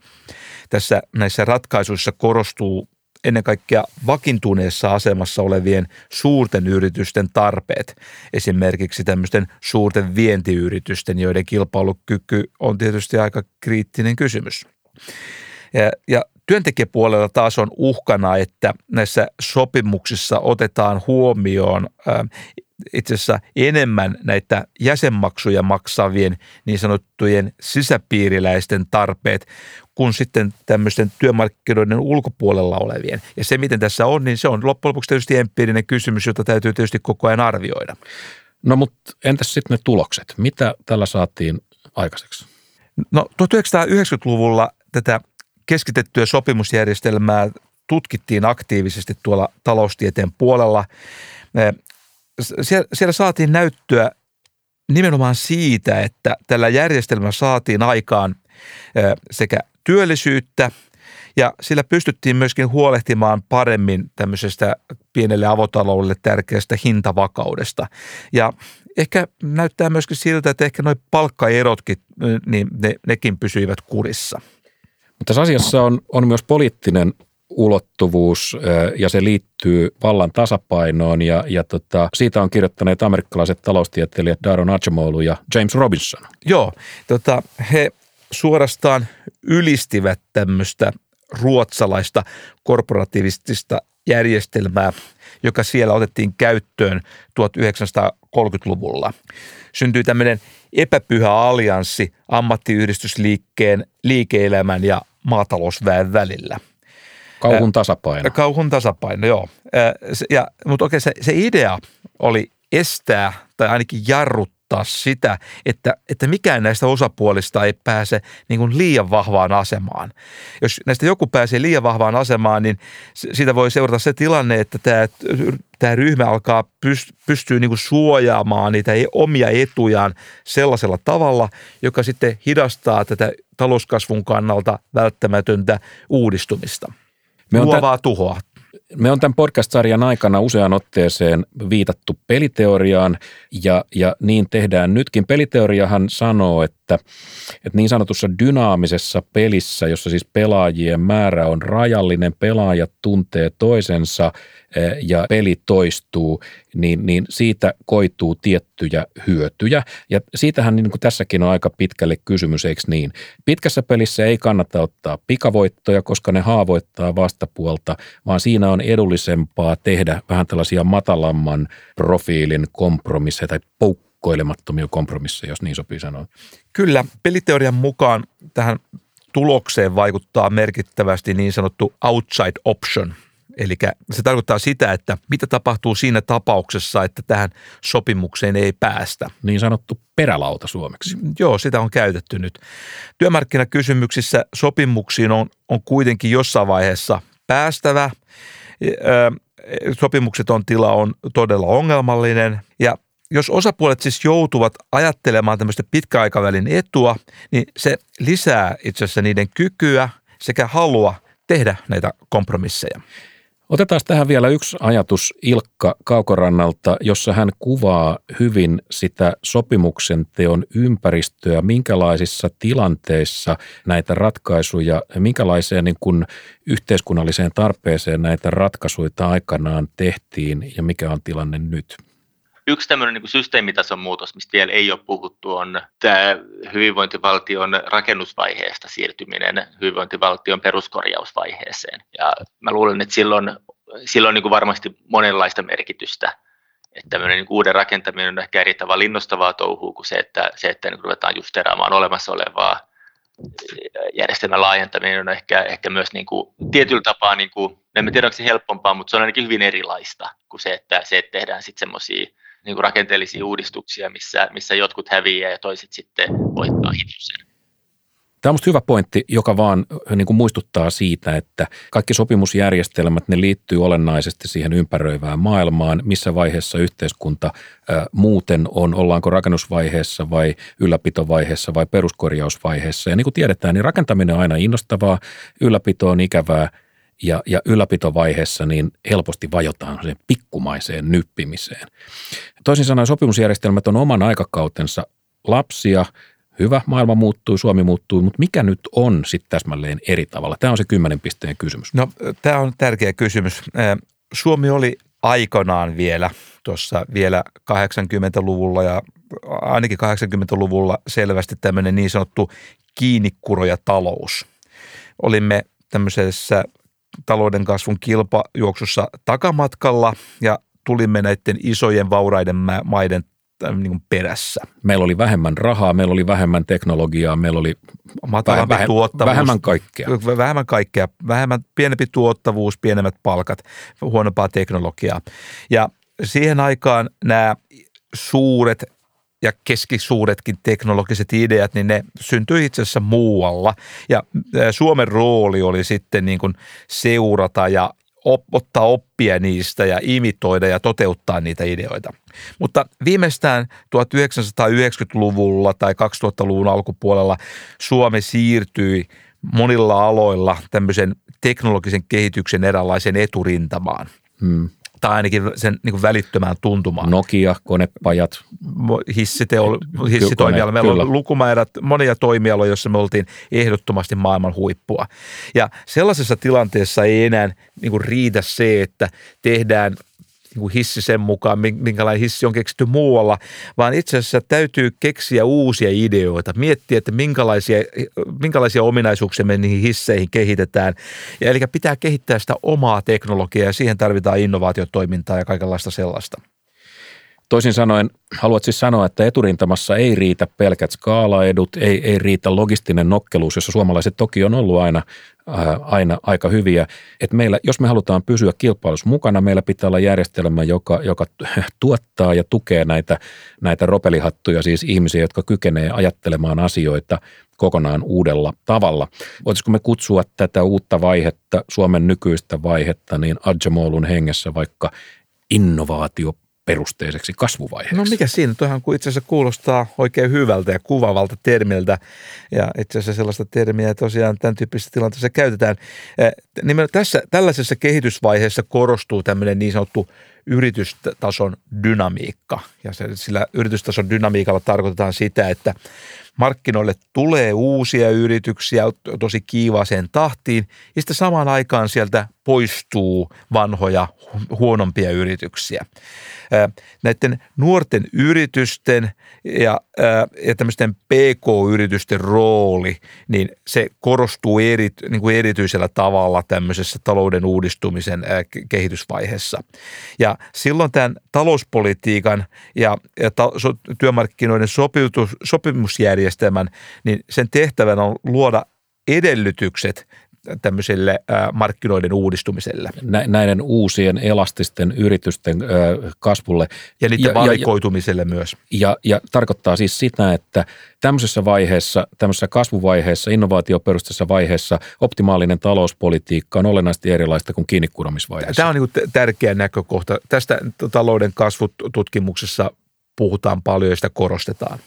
tässä näissä ratkaisuissa korostuu ennen kaikkea vakiintuneessa asemassa olevien suurten yritysten tarpeet. Esimerkiksi tämmöisten suurten vientiyritysten, joiden kilpailukyky on tietysti aika kriittinen kysymys. Ja, ja työntekijäpuolella taas on uhkana, että näissä sopimuksissa otetaan huomioon itse asiassa enemmän näitä jäsenmaksuja maksavien niin sanottujen sisäpiiriläisten tarpeet kuin sitten tämmöisten työmarkkinoiden ulkopuolella olevien. Ja se, miten tässä on, niin se on loppujen lopuksi tietysti empiirinen kysymys, jota täytyy tietysti koko ajan arvioida. No mutta entäs sitten ne tulokset? Mitä tällä saatiin aikaiseksi? No 1990-luvulla tätä keskitettyä sopimusjärjestelmää tutkittiin aktiivisesti tuolla taloustieteen puolella siellä, saatiin näyttöä nimenomaan siitä, että tällä järjestelmällä saatiin aikaan sekä työllisyyttä ja sillä pystyttiin myöskin huolehtimaan paremmin tämmöisestä pienelle avotaloudelle tärkeästä hintavakaudesta. Ja ehkä näyttää myöskin siltä, että ehkä noin palkkaerotkin, niin ne, nekin pysyivät kurissa. Mutta tässä asiassa on, on myös poliittinen ulottuvuus ja se liittyy vallan tasapainoon ja, ja tota, siitä on kirjoittaneet amerikkalaiset taloustieteilijät Daron Acemoglu ja James Robinson. Joo, tota, he suorastaan ylistivät tämmöistä ruotsalaista korporatiivistista järjestelmää, joka siellä otettiin käyttöön 1930-luvulla. Syntyi tämmöinen epäpyhä allianssi ammattiyhdistysliikkeen, liike-elämän ja maatalousväen välillä – Kauhun tasapaino. Kauhun tasapaino, joo. Ja, mutta okei, se, se idea oli estää tai ainakin jarruttaa sitä, että, että mikään näistä osapuolista ei pääse niin kuin liian vahvaan asemaan. Jos näistä joku pääsee liian vahvaan asemaan, niin siitä voi seurata se tilanne, että tämä, tämä ryhmä alkaa pystyä niin kuin suojaamaan niitä omia etujaan sellaisella tavalla, joka sitten hidastaa tätä talouskasvun kannalta välttämätöntä uudistumista – me on luovaa tä- tuhoa. Me on tämän podcast-sarjan aikana useaan otteeseen viitattu peliteoriaan ja, ja niin tehdään nytkin. Peliteoriahan sanoo, että, että niin sanotussa dynaamisessa pelissä, jossa siis pelaajien määrä on rajallinen, pelaajat tuntee toisensa ja peli toistuu, niin, niin siitä koituu tiettyjä hyötyjä. Ja siitähän niin kuin tässäkin on aika pitkälle kysymys, eikö niin? Pitkässä pelissä ei kannata ottaa pikavoittoja, koska ne haavoittaa vastapuolta, vaan siinä on edullisempaa tehdä vähän tällaisia matalamman profiilin kompromisseja tai poukkoilemattomia kompromisseja, jos niin sopii sanoa. Kyllä, peliteorian mukaan tähän tulokseen vaikuttaa merkittävästi niin sanottu outside option – Eli se tarkoittaa sitä, että mitä tapahtuu siinä tapauksessa, että tähän sopimukseen ei päästä. Niin sanottu perälauta suomeksi. Joo, sitä on käytetty nyt. Työmarkkinakysymyksissä sopimuksiin on, on kuitenkin jossain vaiheessa päästävä. Sopimukset on tila on todella ongelmallinen ja jos osapuolet siis joutuvat ajattelemaan tämmöistä pitkäaikavälin etua, niin se lisää itse asiassa niiden kykyä sekä halua tehdä näitä kompromisseja. Otetaan tähän vielä yksi ajatus Ilkka Kaukorannalta, jossa hän kuvaa hyvin sitä sopimuksen teon ympäristöä, minkälaisissa tilanteissa näitä ratkaisuja, minkälaiseen niin kuin yhteiskunnalliseen tarpeeseen näitä ratkaisuja aikanaan tehtiin ja mikä on tilanne nyt. Yksi tämmöinen niin systeemitason muutos, mistä vielä ei ole puhuttu, on tämä hyvinvointivaltion rakennusvaiheesta siirtyminen hyvinvointivaltion peruskorjausvaiheeseen. Ja mä luulen, että silloin, silloin niin kuin varmasti monenlaista merkitystä. Että tämmöinen niin uuden rakentaminen on ehkä eri tavalla innostavaa touhua kuin se, että, se, että niin ruvetaan justeraamaan olemassa olevaa järjestelmän laajentaminen on ehkä, ehkä myös niin kuin, tietyllä tapaa, niin kuin, en tiedä onko se helpompaa, mutta se on ainakin hyvin erilaista kuin se, että, se, että tehdään sitten semmoisia niin kuin rakenteellisia uudistuksia, missä, missä jotkut häviää ja toiset sitten voittaa hitusen. Tämä on hyvä pointti, joka vaan niin kuin muistuttaa siitä, että kaikki sopimusjärjestelmät, ne liittyy olennaisesti siihen ympäröivään maailmaan, missä vaiheessa yhteiskunta ä, muuten on, ollaanko rakennusvaiheessa vai ylläpitovaiheessa vai peruskorjausvaiheessa. Ja niin kuin tiedetään, niin rakentaminen on aina innostavaa, ylläpito on ikävää ja, ja ylläpitovaiheessa niin helposti vajotaan sen pikkumaiseen nyppimiseen. Toisin sanoen sopimusjärjestelmät on oman aikakautensa lapsia, Hyvä, maailma muuttuu, Suomi muuttuu, mutta mikä nyt on sitten täsmälleen eri tavalla? Tämä on se kymmenen pisteen kysymys. No tämä on tärkeä kysymys. Suomi oli aikanaan vielä tuossa vielä 80-luvulla ja ainakin 80-luvulla selvästi tämmöinen niin sanottu kiinnikuroja talous. Olimme tämmöisessä talouden kasvun kilpajuoksussa takamatkalla ja tulimme näiden isojen vauraiden maiden niin kuin perässä. Meillä oli vähemmän rahaa, meillä oli vähemmän teknologiaa, meillä oli Matalampi vähemmän, tuottavuus, vähemmän kaikkea. Vähemmän kaikkea, vähemmän pienempi tuottavuus, pienemmät palkat, huonompaa teknologiaa. Ja siihen aikaan nämä suuret ja keskisuuretkin teknologiset ideat, niin ne syntyi itse asiassa muualla. Ja Suomen rooli oli sitten niin kuin seurata ja op, ottaa oppia niistä ja imitoida ja toteuttaa niitä ideoita. Mutta viimeistään 1990-luvulla tai 2000-luvun alkupuolella Suomi siirtyi monilla aloilla tämmöisen teknologisen kehityksen eräänlaisen eturintamaan. Hmm tai ainakin sen niin kuin välittömään tuntumaan. Nokia, konepajat. Hissiteol- hissitoimiala. Meillä kyllä. on lukumäärät, monia toimialoja, joissa me oltiin ehdottomasti maailman huippua. Ja sellaisessa tilanteessa ei enää niin kuin riitä se, että tehdään niin kuin hissi sen mukaan, minkälainen hissi on keksitty muualla, vaan itse asiassa täytyy keksiä uusia ideoita, miettiä, että minkälaisia, minkälaisia ominaisuuksia me niihin hisseihin kehitetään. Ja eli pitää kehittää sitä omaa teknologiaa ja siihen tarvitaan innovaatiotoimintaa ja kaikenlaista sellaista. Toisin sanoen, haluat siis sanoa, että eturintamassa ei riitä pelkät skaalaedut, ei, ei riitä logistinen nokkeluus, jossa suomalaiset toki on ollut aina, ää, äh, aina aika hyviä. Et meillä, jos me halutaan pysyä kilpailussa mukana, meillä pitää olla järjestelmä, joka, joka tuottaa ja tukee näitä, näitä ropelihattuja, siis ihmisiä, jotka kykenee ajattelemaan asioita kokonaan uudella tavalla. Voitaisiko me kutsua tätä uutta vaihetta, Suomen nykyistä vaihetta, niin Adjamolun hengessä vaikka innovaatio perusteiseksi kasvuvaiheeksi. No mikä siinä? Tuohan kun itse asiassa kuulostaa oikein hyvältä ja kuvavalta termiltä ja itse asiassa sellaista termiä tosiaan tämän tyyppisessä tilanteessa käytetään. Nimenomaan tässä, tällaisessa kehitysvaiheessa korostuu tämmöinen niin sanottu yritystason dynamiikka. Ja sillä yritystason dynamiikalla tarkoitetaan sitä, että markkinoille tulee uusia yrityksiä tosi kiivaaseen tahtiin ja sitten samaan aikaan sieltä poistuu vanhoja huonompia yrityksiä. Näiden nuorten yritysten ja, ja tämmöisten PK-yritysten rooli, niin se korostuu eri, niin kuin erityisellä tavalla tämmöisessä talouden uudistumisen kehitysvaiheessa. Ja silloin tämän talouspolitiikan ja, ja ta, so, työmarkkinoiden sopimus, sopimusjärjestelmän, niin sen tehtävänä on luoda edellytykset tämmöiselle markkinoiden uudistumiselle. Näiden uusien elastisten yritysten kasvulle. Ja niiden ja, valikoitumiselle ja, myös. Ja, ja tarkoittaa siis sitä, että tämmöisessä vaiheessa, tämmöisessä kasvuvaiheessa, innovaatioperusteisessa vaiheessa optimaalinen talouspolitiikka on olennaisesti erilaista kuin kiinnikuromisvaiheessa. Tämä on niin tärkeä näkökohta. Tästä talouden kasvututkimuksessa puhutaan paljon ja sitä korostetaan.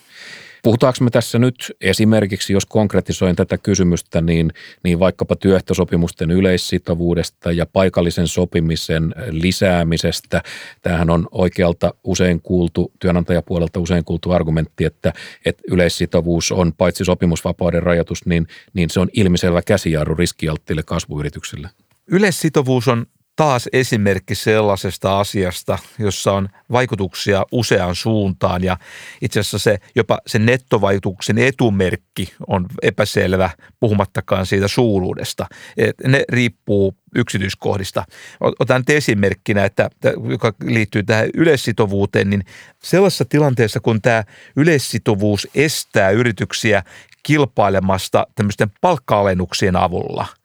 Puhutaanko me tässä nyt esimerkiksi, jos konkretisoin tätä kysymystä, niin, niin vaikkapa työehtosopimusten yleissitovuudesta ja paikallisen sopimisen lisäämisestä. Tämähän on oikealta usein kuultu, työnantajapuolelta usein kuultu argumentti, että, että yleissitovuus on paitsi sopimusvapauden rajoitus, niin, niin se on ilmiselvä käsijarru riskialttille kasvuyrityksille. Yleissitovuus on taas esimerkki sellaisesta asiasta, jossa on vaikutuksia useaan suuntaan ja itse asiassa se, jopa se nettovaikutuksen etumerkki on epäselvä, puhumattakaan siitä suuruudesta. Ne riippuu yksityiskohdista. Otan nyt esimerkkinä, että, joka liittyy tähän yleissitovuuteen, niin sellaisessa tilanteessa, kun tämä yleissitovuus estää yrityksiä kilpailemasta tämmöisten palkka-alennuksien avulla –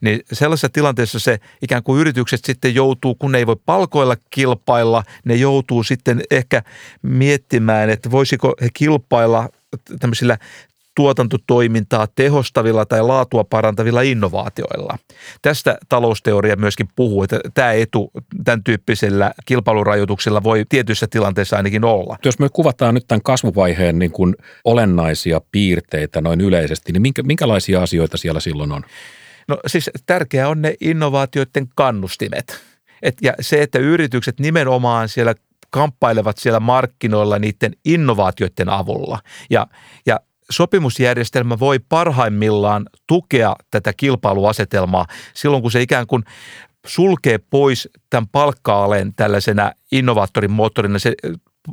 niin sellaisessa tilanteessa se ikään kuin yritykset sitten joutuu, kun ne ei voi palkoilla kilpailla, ne joutuu sitten ehkä miettimään, että voisiko he kilpailla tämmöisillä tuotantotoimintaa tehostavilla tai laatua parantavilla innovaatioilla. Tästä talousteoria myöskin puhuu, että tämä etu tämän tyyppisellä kilpailurajoituksella voi tietyissä tilanteissa ainakin olla. Jos me kuvataan nyt tämän kasvuvaiheen niin kuin olennaisia piirteitä noin yleisesti, niin minkä, minkälaisia asioita siellä silloin on? No siis tärkeää on ne innovaatioiden kannustimet. Et, ja se, että yritykset nimenomaan siellä kamppailevat siellä markkinoilla niiden innovaatioiden avulla. Ja, ja sopimusjärjestelmä voi parhaimmillaan tukea tätä kilpailuasetelmaa silloin, kun se ikään kuin sulkee pois tämän palkka-alen tällaisena innovaattorin moottorina. Se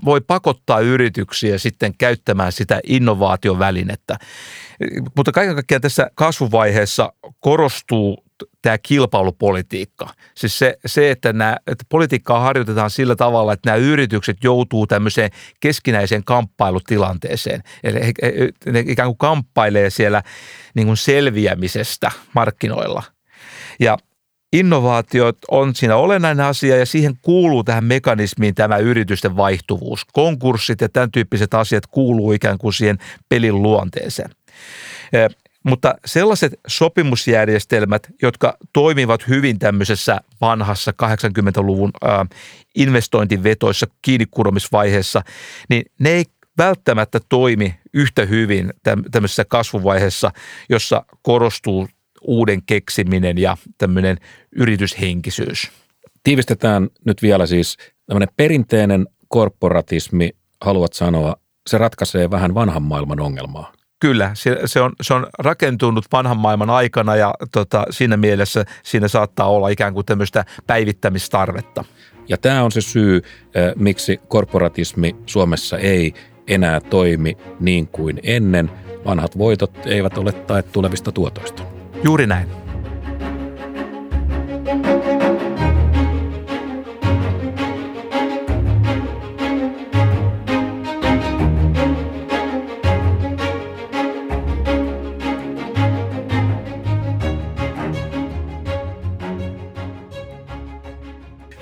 voi pakottaa yrityksiä sitten käyttämään sitä innovaatiovälinettä. Mutta kaiken kaikkiaan tässä kasvuvaiheessa korostuu tämä kilpailupolitiikka. Siis se, se että, nämä, että politiikkaa harjoitetaan sillä tavalla, että nämä yritykset joutuu tämmöiseen keskinäiseen kamppailutilanteeseen. Eli ne ikään kuin kamppailee siellä niin kuin selviämisestä markkinoilla. Ja innovaatiot on siinä olennainen asia ja siihen kuuluu tähän mekanismiin tämä yritysten vaihtuvuus. Konkurssit ja tämän tyyppiset asiat kuuluu ikään kuin siihen pelin luonteeseen. Mutta sellaiset sopimusjärjestelmät, jotka toimivat hyvin tämmöisessä vanhassa 80-luvun investointivetoissa kiinnikuromisvaiheessa, niin ne ei välttämättä toimi yhtä hyvin tämmöisessä kasvuvaiheessa, jossa korostuu uuden keksiminen ja tämmöinen yrityshenkisyys. Tiivistetään nyt vielä siis tämmöinen perinteinen korporatismi, haluat sanoa, se ratkaisee vähän vanhan maailman ongelmaa. Kyllä, se, se, on, se on rakentunut vanhan maailman aikana ja tota, siinä mielessä siinä saattaa olla ikään kuin tämmöistä päivittämistarvetta. Ja tämä on se syy, miksi korporatismi Suomessa ei enää toimi niin kuin ennen. Vanhat voitot eivät ole tae tulevista tuotoista. Juuri näin.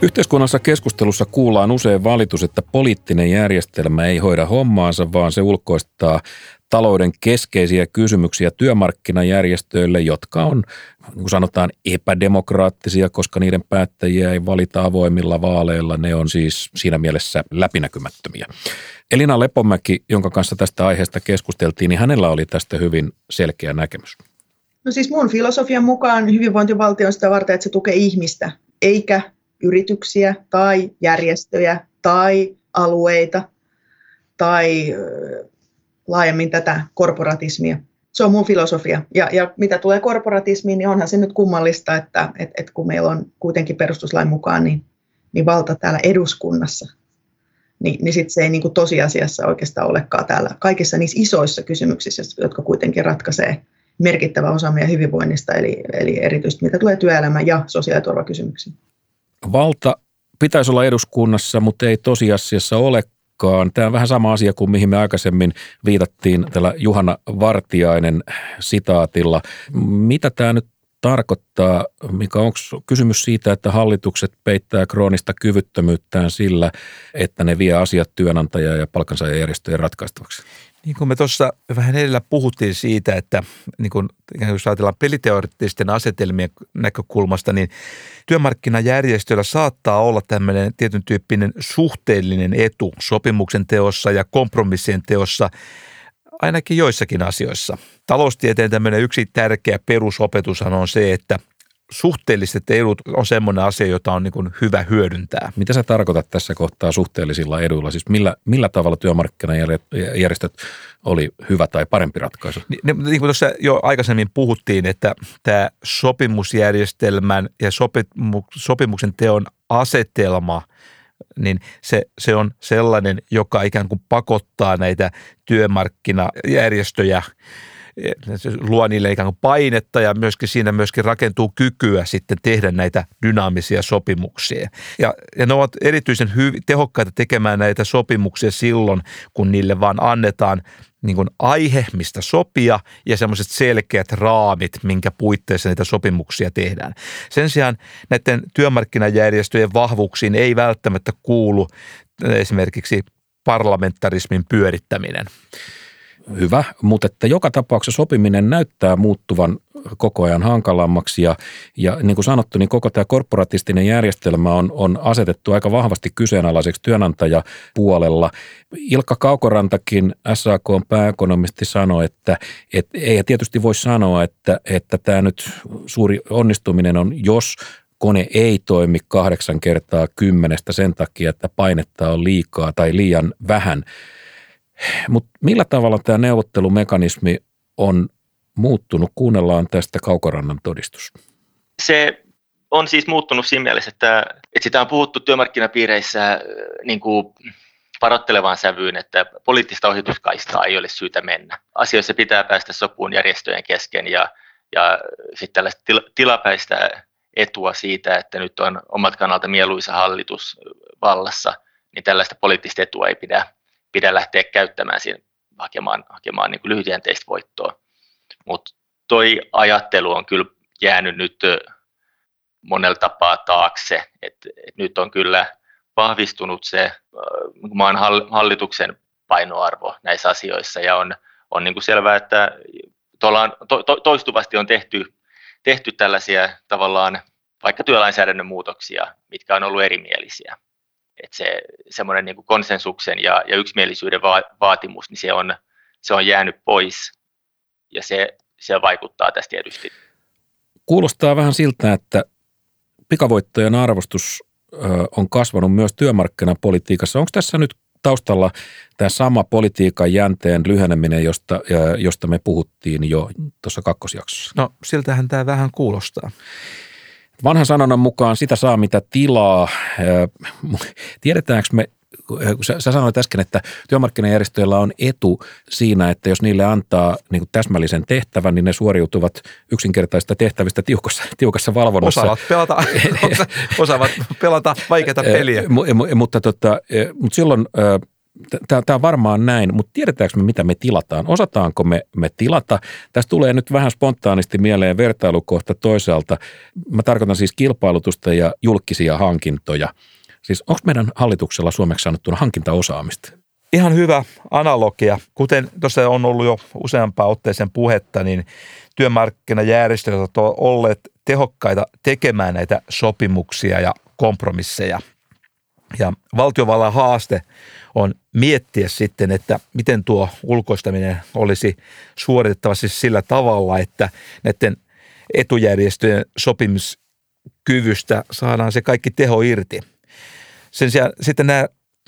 Yhteiskunnassa keskustelussa kuullaan usein valitus, että poliittinen järjestelmä ei hoida hommaansa, vaan se ulkoistaa talouden keskeisiä kysymyksiä työmarkkinajärjestöille, jotka on, niin kuin sanotaan, epädemokraattisia, koska niiden päättäjiä ei valita avoimilla vaaleilla. Ne on siis siinä mielessä läpinäkymättömiä. Elina Lepomäki, jonka kanssa tästä aiheesta keskusteltiin, niin hänellä oli tästä hyvin selkeä näkemys. No siis mun filosofian mukaan hyvinvointivaltio on sitä varten, että se tukee ihmistä, eikä yrityksiä tai järjestöjä tai alueita tai laajemmin tätä korporatismia. Se on mun filosofia. Ja, ja mitä tulee korporatismiin, niin onhan se nyt kummallista, että et, et kun meillä on kuitenkin perustuslain mukaan niin, niin valta täällä eduskunnassa, niin, niin sitten se ei niin kuin tosiasiassa oikeastaan olekaan täällä kaikissa niissä isoissa kysymyksissä, jotka kuitenkin ratkaisee merkittävä osa meidän hyvinvoinnista, eli, eli erityisesti mitä tulee työelämä- ja sosiaaliturvakysymyksiin. Valta pitäisi olla eduskunnassa, mutta ei tosiasiassa ole Tämä on vähän sama asia kuin mihin me aikaisemmin viitattiin tällä Juhana Vartiainen sitaatilla. Mitä tämä nyt tarkoittaa, mikä onko kysymys siitä, että hallitukset peittää kroonista kyvyttömyyttään sillä, että ne vie asiat työnantaja- ja palkansaajajärjestöjen ratkaistavaksi? Niin kuin me tuossa vähän edellä puhuttiin siitä, että niin kuin, jos ajatellaan peliteoreettisten asetelmien näkökulmasta, niin työmarkkinajärjestöillä saattaa olla tämmöinen tietyn tyyppinen suhteellinen etu sopimuksen teossa ja kompromissien teossa ainakin joissakin asioissa. Taloustieteen tämmöinen yksi tärkeä perusopetushan on se, että – suhteelliset edut on semmoinen asia, jota on niin hyvä hyödyntää. Mitä sä tarkoitat tässä kohtaa suhteellisilla eduilla? Siis millä, millä tavalla työmarkkinajärjestöt oli hyvä tai parempi ratkaisu? Niin, niin kuin tuossa jo aikaisemmin puhuttiin, että tämä sopimusjärjestelmän ja sopimuksen teon asetelma – niin se, se on sellainen, joka ikään kuin pakottaa näitä työmarkkinajärjestöjä – se luo niille ikään kuin painetta ja myöskin siinä myöskin rakentuu kykyä sitten tehdä näitä dynaamisia sopimuksia. Ja, ja ne ovat erityisen hyv- tehokkaita tekemään näitä sopimuksia silloin, kun niille vaan annetaan niin kuin aihe, mistä sopia ja semmoiset selkeät raamit, minkä puitteissa niitä sopimuksia tehdään. Sen sijaan näiden työmarkkinajärjestöjen vahvuuksiin ei välttämättä kuulu esimerkiksi parlamentarismin pyörittäminen hyvä, mutta että joka tapauksessa sopiminen näyttää muuttuvan koko ajan hankalammaksi ja, ja niin kuin sanottu, niin koko tämä korporatistinen järjestelmä on, on asetettu aika vahvasti kyseenalaiseksi työnantajapuolella. Ilkka Kaukorantakin, SAK on pääekonomisti, sanoi, että et, ei tietysti voi sanoa, että, että tämä nyt suuri onnistuminen on, jos kone ei toimi kahdeksan kertaa kymmenestä sen takia, että painetta on liikaa tai liian vähän – Mutta millä tavalla tämä neuvottelumekanismi on muuttunut? Kuunnellaan tästä Kaukorannan todistus. Se on siis muuttunut siinä mielessä, että, että sitä on puhuttu työmarkkinapiireissä äh, niin kuin parottelevaan sävyyn, että poliittista ohituskaistaa ei ole syytä mennä. Asioissa pitää päästä sopuun järjestöjen kesken ja, ja sitten tällaista tilapäistä etua siitä, että nyt on omat kannalta mieluisa hallitus vallassa, niin tällaista poliittista etua ei pidä, pidä lähteä käyttämään siinä hakemaan, hakemaan niin lyhytjänteistä voittoa. Mutta toi ajattelu on kyllä jäänyt nyt monella tapaa taakse, että et nyt on kyllä vahvistunut se maan hallituksen painoarvo näissä asioissa ja on, on niin kuin selvää, että to, to, toistuvasti on tehty, tehty tällaisia tavallaan vaikka työlainsäädännön muutoksia, mitkä on ollut erimielisiä. Että se semmoinen niin konsensuksen ja, ja yksimielisyyden va, vaatimus, niin se on, se on jäänyt pois ja se, se vaikuttaa tästä tietysti. Kuulostaa vähän siltä, että pikavoittojen arvostus on kasvanut myös työmarkkinapolitiikassa. Onko tässä nyt taustalla tämä sama politiikan jänteen lyheneminen, josta, josta me puhuttiin jo tuossa kakkosjaksossa? No siltähän tämä vähän kuulostaa. Vanhan sanonnan mukaan sitä saa mitä tilaa. Tiedetäänkö me sä, sä sanoit äsken, että työmarkkinajärjestöillä on etu siinä, että jos niille antaa niin kuin täsmällisen tehtävän, niin ne suoriutuvat yksinkertaista tehtävistä tiukassa, tiukassa valvonnassa. Osaavat pelata, osaavat pelata vaikeita peliä. mutta, tota, mutta silloin Tämä on varmaan näin, mutta tiedetäänkö me, mitä me tilataan? Osataanko me, me tilata? Tästä tulee nyt vähän spontaanisti mieleen vertailukohta toisaalta. Mä tarkoitan siis kilpailutusta ja julkisia hankintoja. Siis onko meidän hallituksella suomeksi sanottuna hankintaosaamista? Ihan hyvä analogia. Kuten tuossa on ollut jo useampaa otteeseen puhetta, niin työmarkkinajärjestöt ovat olleet tehokkaita tekemään näitä sopimuksia ja kompromisseja. Ja valtiovallan haaste on miettiä sitten, että miten tuo ulkoistaminen olisi suoritettavasti sillä tavalla, että näiden etujärjestöjen sopimuskyvystä saadaan se kaikki teho irti – sen sijaan sitten nämä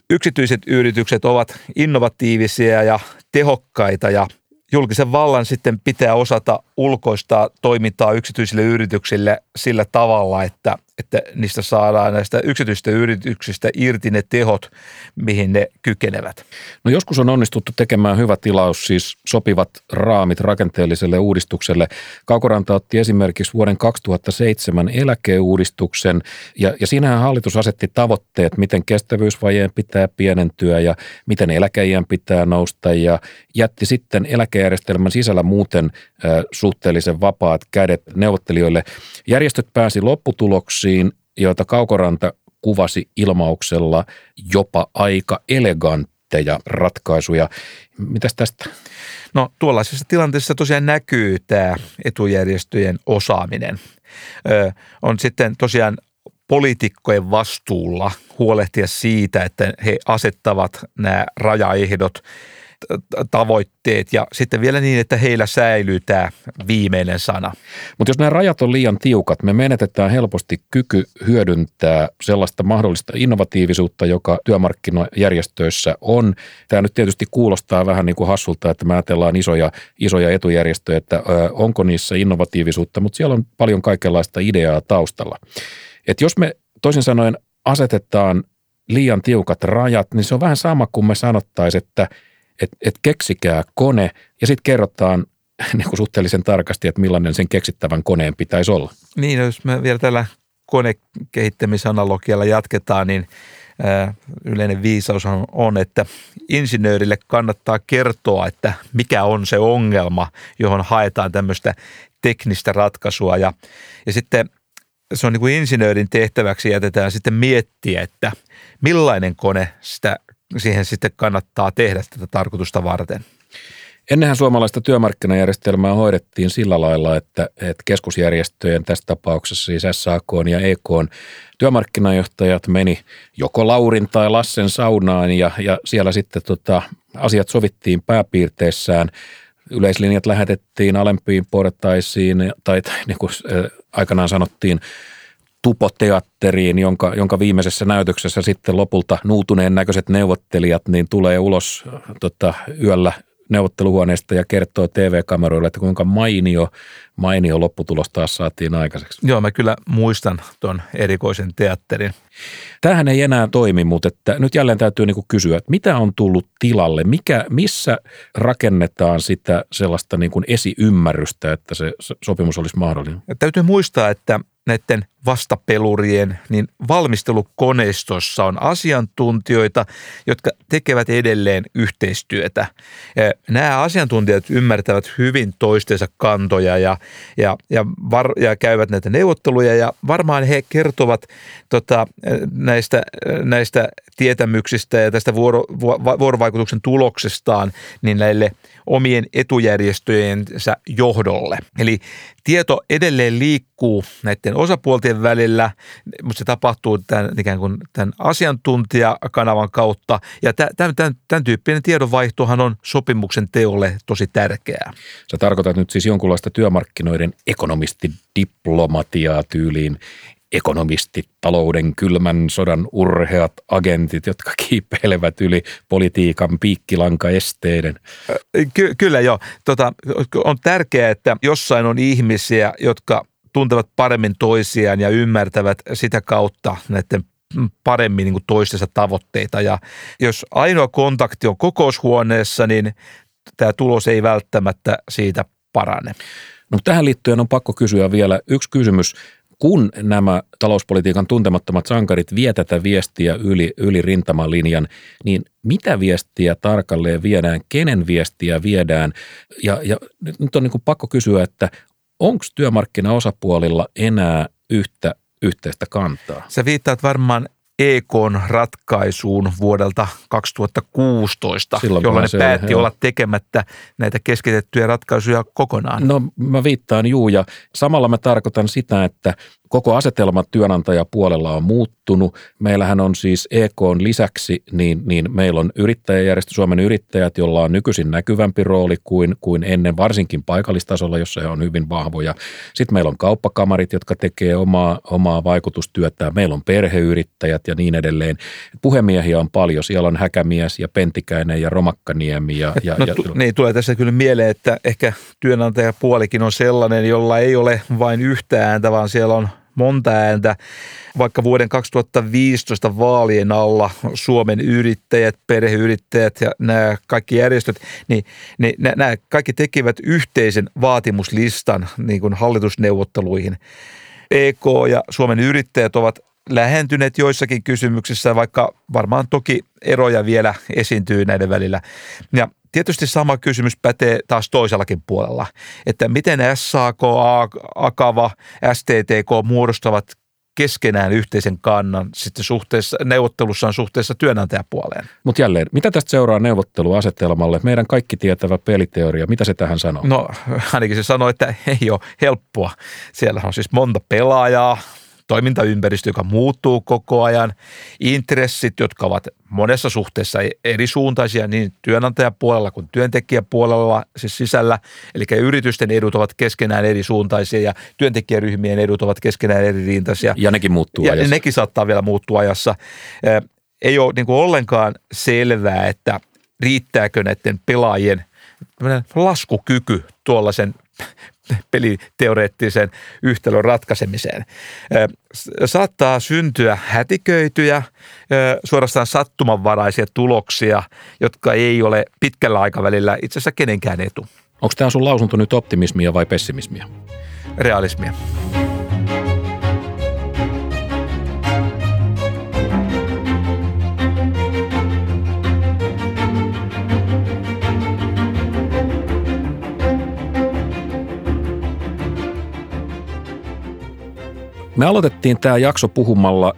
yksityiset yritykset ovat innovatiivisia ja tehokkaita ja julkisen vallan sitten pitää osata ulkoistaa toimintaa yksityisille yrityksille sillä tavalla, että että niistä saadaan näistä yksityistä yrityksistä irti ne tehot, mihin ne kykenevät. No joskus on onnistuttu tekemään hyvä tilaus, siis sopivat raamit rakenteelliselle uudistukselle. Kaukoranta otti esimerkiksi vuoden 2007 eläkeuudistuksen ja, ja siinähän hallitus asetti tavoitteet, miten kestävyysvajeen pitää pienentyä ja miten eläkeijän pitää nousta ja jätti sitten eläkejärjestelmän sisällä muuten äh, suhteellisen vapaat kädet neuvottelijoille. Järjestöt pääsi lopputuloksiin ajatuksiin, joita Kaukoranta kuvasi ilmauksella jopa aika elegantteja ratkaisuja. Mitäs tästä? No tuollaisessa tilanteessa tosiaan näkyy tämä etujärjestöjen osaaminen. Ö, on sitten tosiaan poliitikkojen vastuulla huolehtia siitä, että he asettavat nämä rajaehdot tavoitteet ja sitten vielä niin, että heillä säilyy tämä viimeinen sana. Mutta jos nämä rajat on liian tiukat, me menetetään helposti kyky hyödyntää sellaista mahdollista innovatiivisuutta, joka työmarkkinajärjestöissä on. Tämä nyt tietysti kuulostaa vähän niin kuin hassulta, että me ajatellaan isoja, isoja etujärjestöjä, että onko niissä innovatiivisuutta, mutta siellä on paljon kaikenlaista ideaa taustalla. Et jos me toisin sanoen asetetaan liian tiukat rajat, niin se on vähän sama kuin me sanottaisiin, että – että et keksikää kone ja sitten kerrotaan niin kuin suhteellisen tarkasti, että millainen sen keksittävän koneen pitäisi olla. Niin, jos me vielä tällä konekehittämisanalogialla jatketaan, niin yleinen viisaus on, on, että insinöörille kannattaa kertoa, että mikä on se ongelma, johon haetaan tämmöistä teknistä ratkaisua. Ja, ja sitten se on niin kuin insinöörin tehtäväksi jätetään sitten miettiä, että millainen kone sitä siihen sitten kannattaa tehdä tätä tarkoitusta varten. Ennenhän suomalaista työmarkkinajärjestelmää hoidettiin sillä lailla, että, että keskusjärjestöjen tässä tapauksessa siis SAK ja EK työmarkkinajohtajat meni joko Laurin tai Lassen saunaan ja, ja siellä sitten tota, asiat sovittiin pääpiirteissään. Yleislinjat lähetettiin alempiin portaisiin tai, tai niin kuin aikanaan sanottiin tupoteatteriin, jonka, jonka viimeisessä näytöksessä sitten lopulta nuutuneen näköiset neuvottelijat niin tulee ulos tota, yöllä neuvotteluhuoneesta ja kertoo TV-kameroille, että kuinka mainio, mainio lopputulos taas saatiin aikaiseksi. Joo, mä kyllä muistan tuon erikoisen teatterin. Tämähän ei enää toimi, mutta että nyt jälleen täytyy niin kysyä, että mitä on tullut tilalle? Mikä, missä rakennetaan sitä sellaista niin kuin esiymmärrystä, että se sopimus olisi mahdollinen? Ja täytyy muistaa, että näiden vastapelurien, niin valmistelukoneistossa on asiantuntijoita, jotka tekevät edelleen yhteistyötä. Nämä asiantuntijat ymmärtävät hyvin toistensa kantoja ja, ja, ja, var, ja käyvät näitä neuvotteluja ja varmaan he kertovat tota, näistä, näistä tietämyksistä ja tästä vuoro, vuorovaikutuksen tuloksestaan niin näille omien etujärjestöjensä johdolle. Eli tieto edelleen liikkuu näiden osapuolten välillä, mutta se tapahtuu tämän, ikään kuin tämän asiantuntijakanavan kautta. Ja tämän, tämän, tämän tyyppinen tiedonvaihtohan on sopimuksen teolle tosi tärkeää. Sä tarkoitat nyt siis jonkunlaista työmarkkinoiden ekonomistidiplomatiaa tyyliin ekonomistit, talouden kylmän sodan urheat agentit, jotka kiipeilevät yli politiikan piikkilankaesteiden. Ky- kyllä joo. Tota, on tärkeää, että jossain on ihmisiä, jotka tuntevat paremmin toisiaan ja ymmärtävät sitä kautta näiden paremmin niin kuin toistensa tavoitteita. Ja jos ainoa kontakti on kokoushuoneessa, niin tämä tulos ei välttämättä siitä parane. No, tähän liittyen on pakko kysyä vielä yksi kysymys kun nämä talouspolitiikan tuntemattomat sankarit vie tätä viestiä yli, yli rintamalinjan, niin mitä viestiä tarkalleen viedään, kenen viestiä viedään? Ja, ja nyt on niin pakko kysyä, että onko työmarkkinaosapuolilla enää yhtä yhteistä kantaa? Sä viittaat varmaan EKn ratkaisuun vuodelta 2016, Silloin jolloin ne päätti joo. olla tekemättä näitä keskitettyjä ratkaisuja kokonaan. No mä viittaan juu ja samalla mä tarkoitan sitä, että koko asetelma työnantajapuolella on muuttunut. Meillähän on siis EK lisäksi, niin, niin meillä on yrittäjäjärjestö Suomen yrittäjät, jolla on nykyisin näkyvämpi rooli kuin, kuin ennen, varsinkin paikallistasolla, jossa he on hyvin vahvoja. Sitten meillä on kauppakamarit, jotka tekee omaa, omaa vaikutustyötä. Meillä on perheyrittäjät ja niin edelleen. Puhemiehiä on paljon. Siellä on Häkämies ja Pentikäinen ja Romakkaniemi. Ja, ja, no, ja, niin, tulee tässä kyllä mieleen, että ehkä työnantajapuolikin on sellainen, jolla ei ole vain yhtä ääntä, vaan siellä on monta ääntä. Vaikka vuoden 2015 vaalien alla Suomen yrittäjät, perheyrittäjät ja nämä kaikki järjestöt, niin, niin nämä kaikki tekivät yhteisen vaatimuslistan niin kuin hallitusneuvotteluihin. EK ja Suomen yrittäjät ovat lähentyneet joissakin kysymyksissä, vaikka varmaan toki eroja vielä esiintyy näiden välillä. Ja Tietysti sama kysymys pätee taas toisellakin puolella, että miten SAK, Akava, STTK muodostavat keskenään yhteisen kannan sitten suhteessa, neuvottelussaan suhteessa työnantajapuoleen. Mutta jälleen, mitä tästä seuraa neuvotteluasetelmalle? Meidän kaikki tietävä peliteoria, mitä se tähän sanoo? No ainakin se sanoo, että ei ole helppoa. Siellä on siis monta pelaajaa, toimintaympäristö, joka muuttuu koko ajan, intressit, jotka ovat monessa suhteessa eri suuntaisia niin työnantajapuolella kuin työntekijäpuolella siis sisällä. Eli yritysten edut ovat keskenään eri suuntaisia ja työntekijäryhmien edut ovat keskenään eri rintaisia. Ja nekin muuttuu ja ajassa. nekin saattaa vielä muuttua ajassa. Ei ole niin kuin ollenkaan selvää, että riittääkö näiden pelaajien laskukyky tuollaisen peliteoreettisen yhtälön ratkaisemiseen. Saattaa syntyä hätiköityjä, suorastaan sattumanvaraisia tuloksia, jotka ei ole pitkällä aikavälillä itse asiassa kenenkään etu. Onko tämä sun lausunto nyt optimismia vai pessimismia? Realismia. Me aloitettiin tämä jakso puhumalla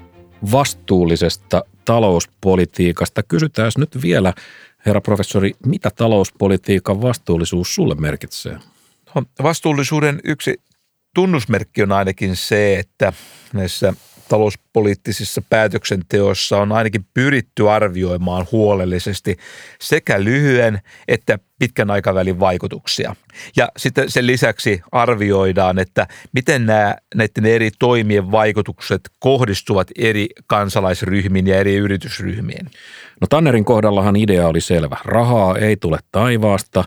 vastuullisesta talouspolitiikasta. Kysytään nyt vielä, herra professori, mitä talouspolitiikan vastuullisuus sulle merkitsee? No, vastuullisuuden yksi tunnusmerkki on ainakin se, että näissä talouspoliittisissa päätöksenteossa on ainakin pyritty arvioimaan huolellisesti sekä lyhyen että pitkän aikavälin vaikutuksia. Ja sitten sen lisäksi arvioidaan, että miten nämä näiden eri toimien vaikutukset kohdistuvat eri kansalaisryhmiin ja eri yritysryhmiin. No Tannerin kohdallahan idea oli selvä. Rahaa ei tule taivaasta,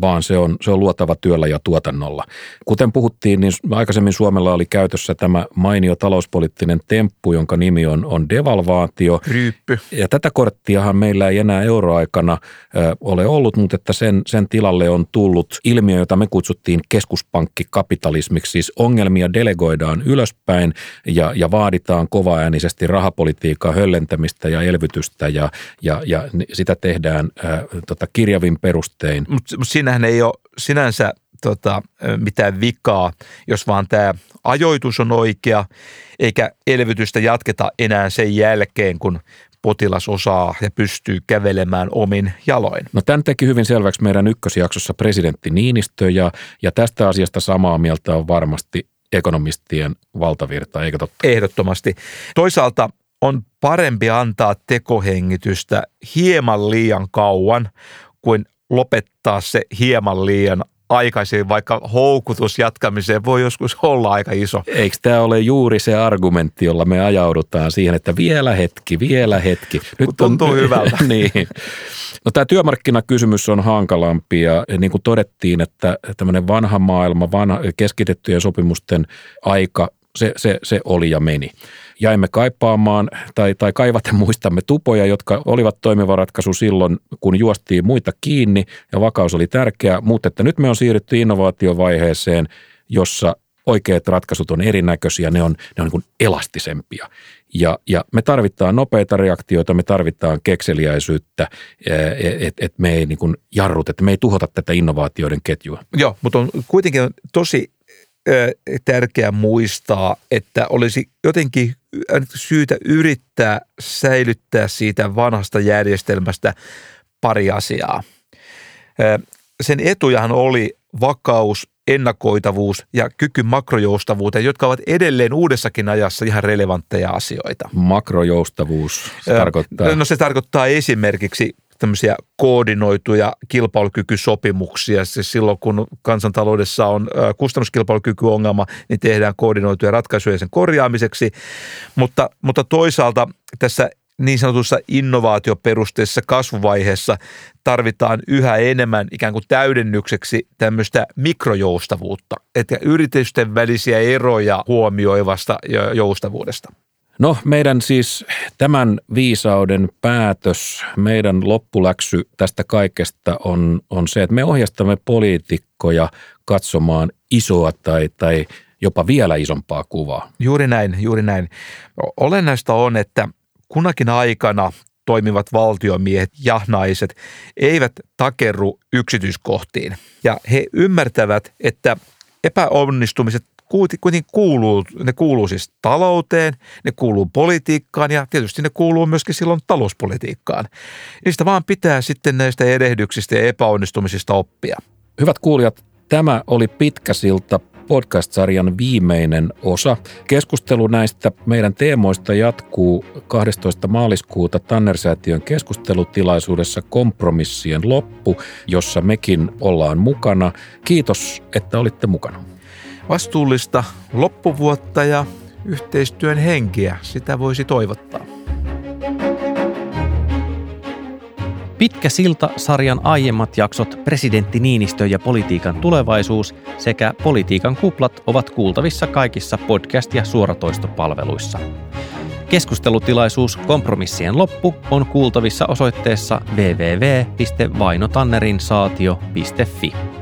vaan se on, se on luotava työllä ja tuotannolla. Kuten puhuttiin, niin aikaisemmin Suomella oli käytössä tämä mainio talouspoliittinen temppu, jonka nimi on, on devalvaatio. Ryyppy. Ja tätä korttiahan meillä ei enää euroaikana ole ollut, mutta että sen, sen tilalle on tullut ilmiö, jota me kutsuttiin keskuspankkikapitalismiksi. Siis ongelmia delegoidaan ylöspäin ja, ja vaaditaan kovaäänisesti rahapolitiikan höllentämistä ja elvytystä ja, ja, ja sitä tehdään ää, tota, kirjavin perustein. Mutta mut siinähän ei ole sinänsä tota, mitään vikaa, jos vaan tämä ajoitus on oikea, eikä elvytystä jatketa enää sen jälkeen, kun potilas osaa ja pystyy kävelemään omin jaloin. No tämän teki hyvin selväksi meidän ykkösjaksossa presidentti Niinistö ja, ja tästä asiasta samaa mieltä on varmasti ekonomistien valtavirta, eikö totta? Ehdottomasti. Toisaalta on parempi antaa tekohengitystä hieman liian kauan kuin lopettaa se hieman liian aikaisin, vaikka houkutus jatkamiseen voi joskus olla aika iso. Eikö tämä ole juuri se argumentti, jolla me ajaudutaan siihen, että vielä hetki, vielä hetki. Nyt Tuntuu on, hyvältä. niin. No tämä työmarkkinakysymys on hankalampi ja niin kuin todettiin, että tämmöinen vanha maailma, vanha, keskitettyjen sopimusten aika, se, se, se oli ja meni jäimme kaipaamaan tai, tai kaivaten muistamme tupoja, jotka olivat toimiva ratkaisu silloin, kun juostiin muita kiinni ja vakaus oli tärkeä, mutta että nyt me on siirrytty innovaatiovaiheeseen, jossa oikeat ratkaisut on erinäköisiä, ne on, ne on niin elastisempia. Ja, ja me tarvitaan nopeita reaktioita, me tarvitaan kekseliäisyyttä, että et me ei niin kuin jarrut, että me ei tuhota tätä innovaatioiden ketjua. Joo, mutta on kuitenkin tosi tärkeää muistaa, että olisi jotenkin syytä yrittää säilyttää siitä vanhasta järjestelmästä pari asiaa. Sen etujahan oli vakaus, ennakoitavuus ja kyky makrojoustavuuteen, jotka ovat edelleen uudessakin ajassa ihan relevantteja asioita. Makrojoustavuus se tarkoittaa? No se tarkoittaa esimerkiksi tämmöisiä koordinoituja kilpailukykysopimuksia. Siis silloin, kun kansantaloudessa on kustannuskilpailukykyongelma, niin tehdään koordinoituja ratkaisuja sen korjaamiseksi. Mutta, mutta toisaalta tässä niin sanotussa innovaatioperusteisessa kasvuvaiheessa tarvitaan yhä enemmän ikään kuin täydennykseksi tämmöistä mikrojoustavuutta, että yritysten välisiä eroja huomioivasta joustavuudesta. No meidän siis tämän viisauden päätös, meidän loppuläksy tästä kaikesta on, on se, että me ohjastamme poliitikkoja katsomaan isoa tai, tai jopa vielä isompaa kuvaa. Juuri näin, juuri näin. Olennaista on, että kunakin aikana toimivat valtiomiehet ja naiset eivät takerru yksityiskohtiin. Ja he ymmärtävät, että epäonnistumiset kuitenkin kuuluu, ne kuuluu siis talouteen, ne kuuluu politiikkaan ja tietysti ne kuuluu myöskin silloin talouspolitiikkaan. Niistä vaan pitää sitten näistä erehdyksistä ja epäonnistumisista oppia. Hyvät kuulijat, tämä oli pitkä silta podcast-sarjan viimeinen osa. Keskustelu näistä meidän teemoista jatkuu 12. maaliskuuta Tannersäätiön keskustelutilaisuudessa Kompromissien loppu, jossa mekin ollaan mukana. Kiitos, että olitte mukana vastuullista loppuvuotta ja yhteistyön henkeä. Sitä voisi toivottaa. Pitkä silta sarjan aiemmat jaksot Presidentti Niinistö ja politiikan tulevaisuus sekä politiikan kuplat ovat kuultavissa kaikissa podcast- ja suoratoistopalveluissa. Keskustelutilaisuus Kompromissien loppu on kuultavissa osoitteessa www.vainotannerinsaatio.fi.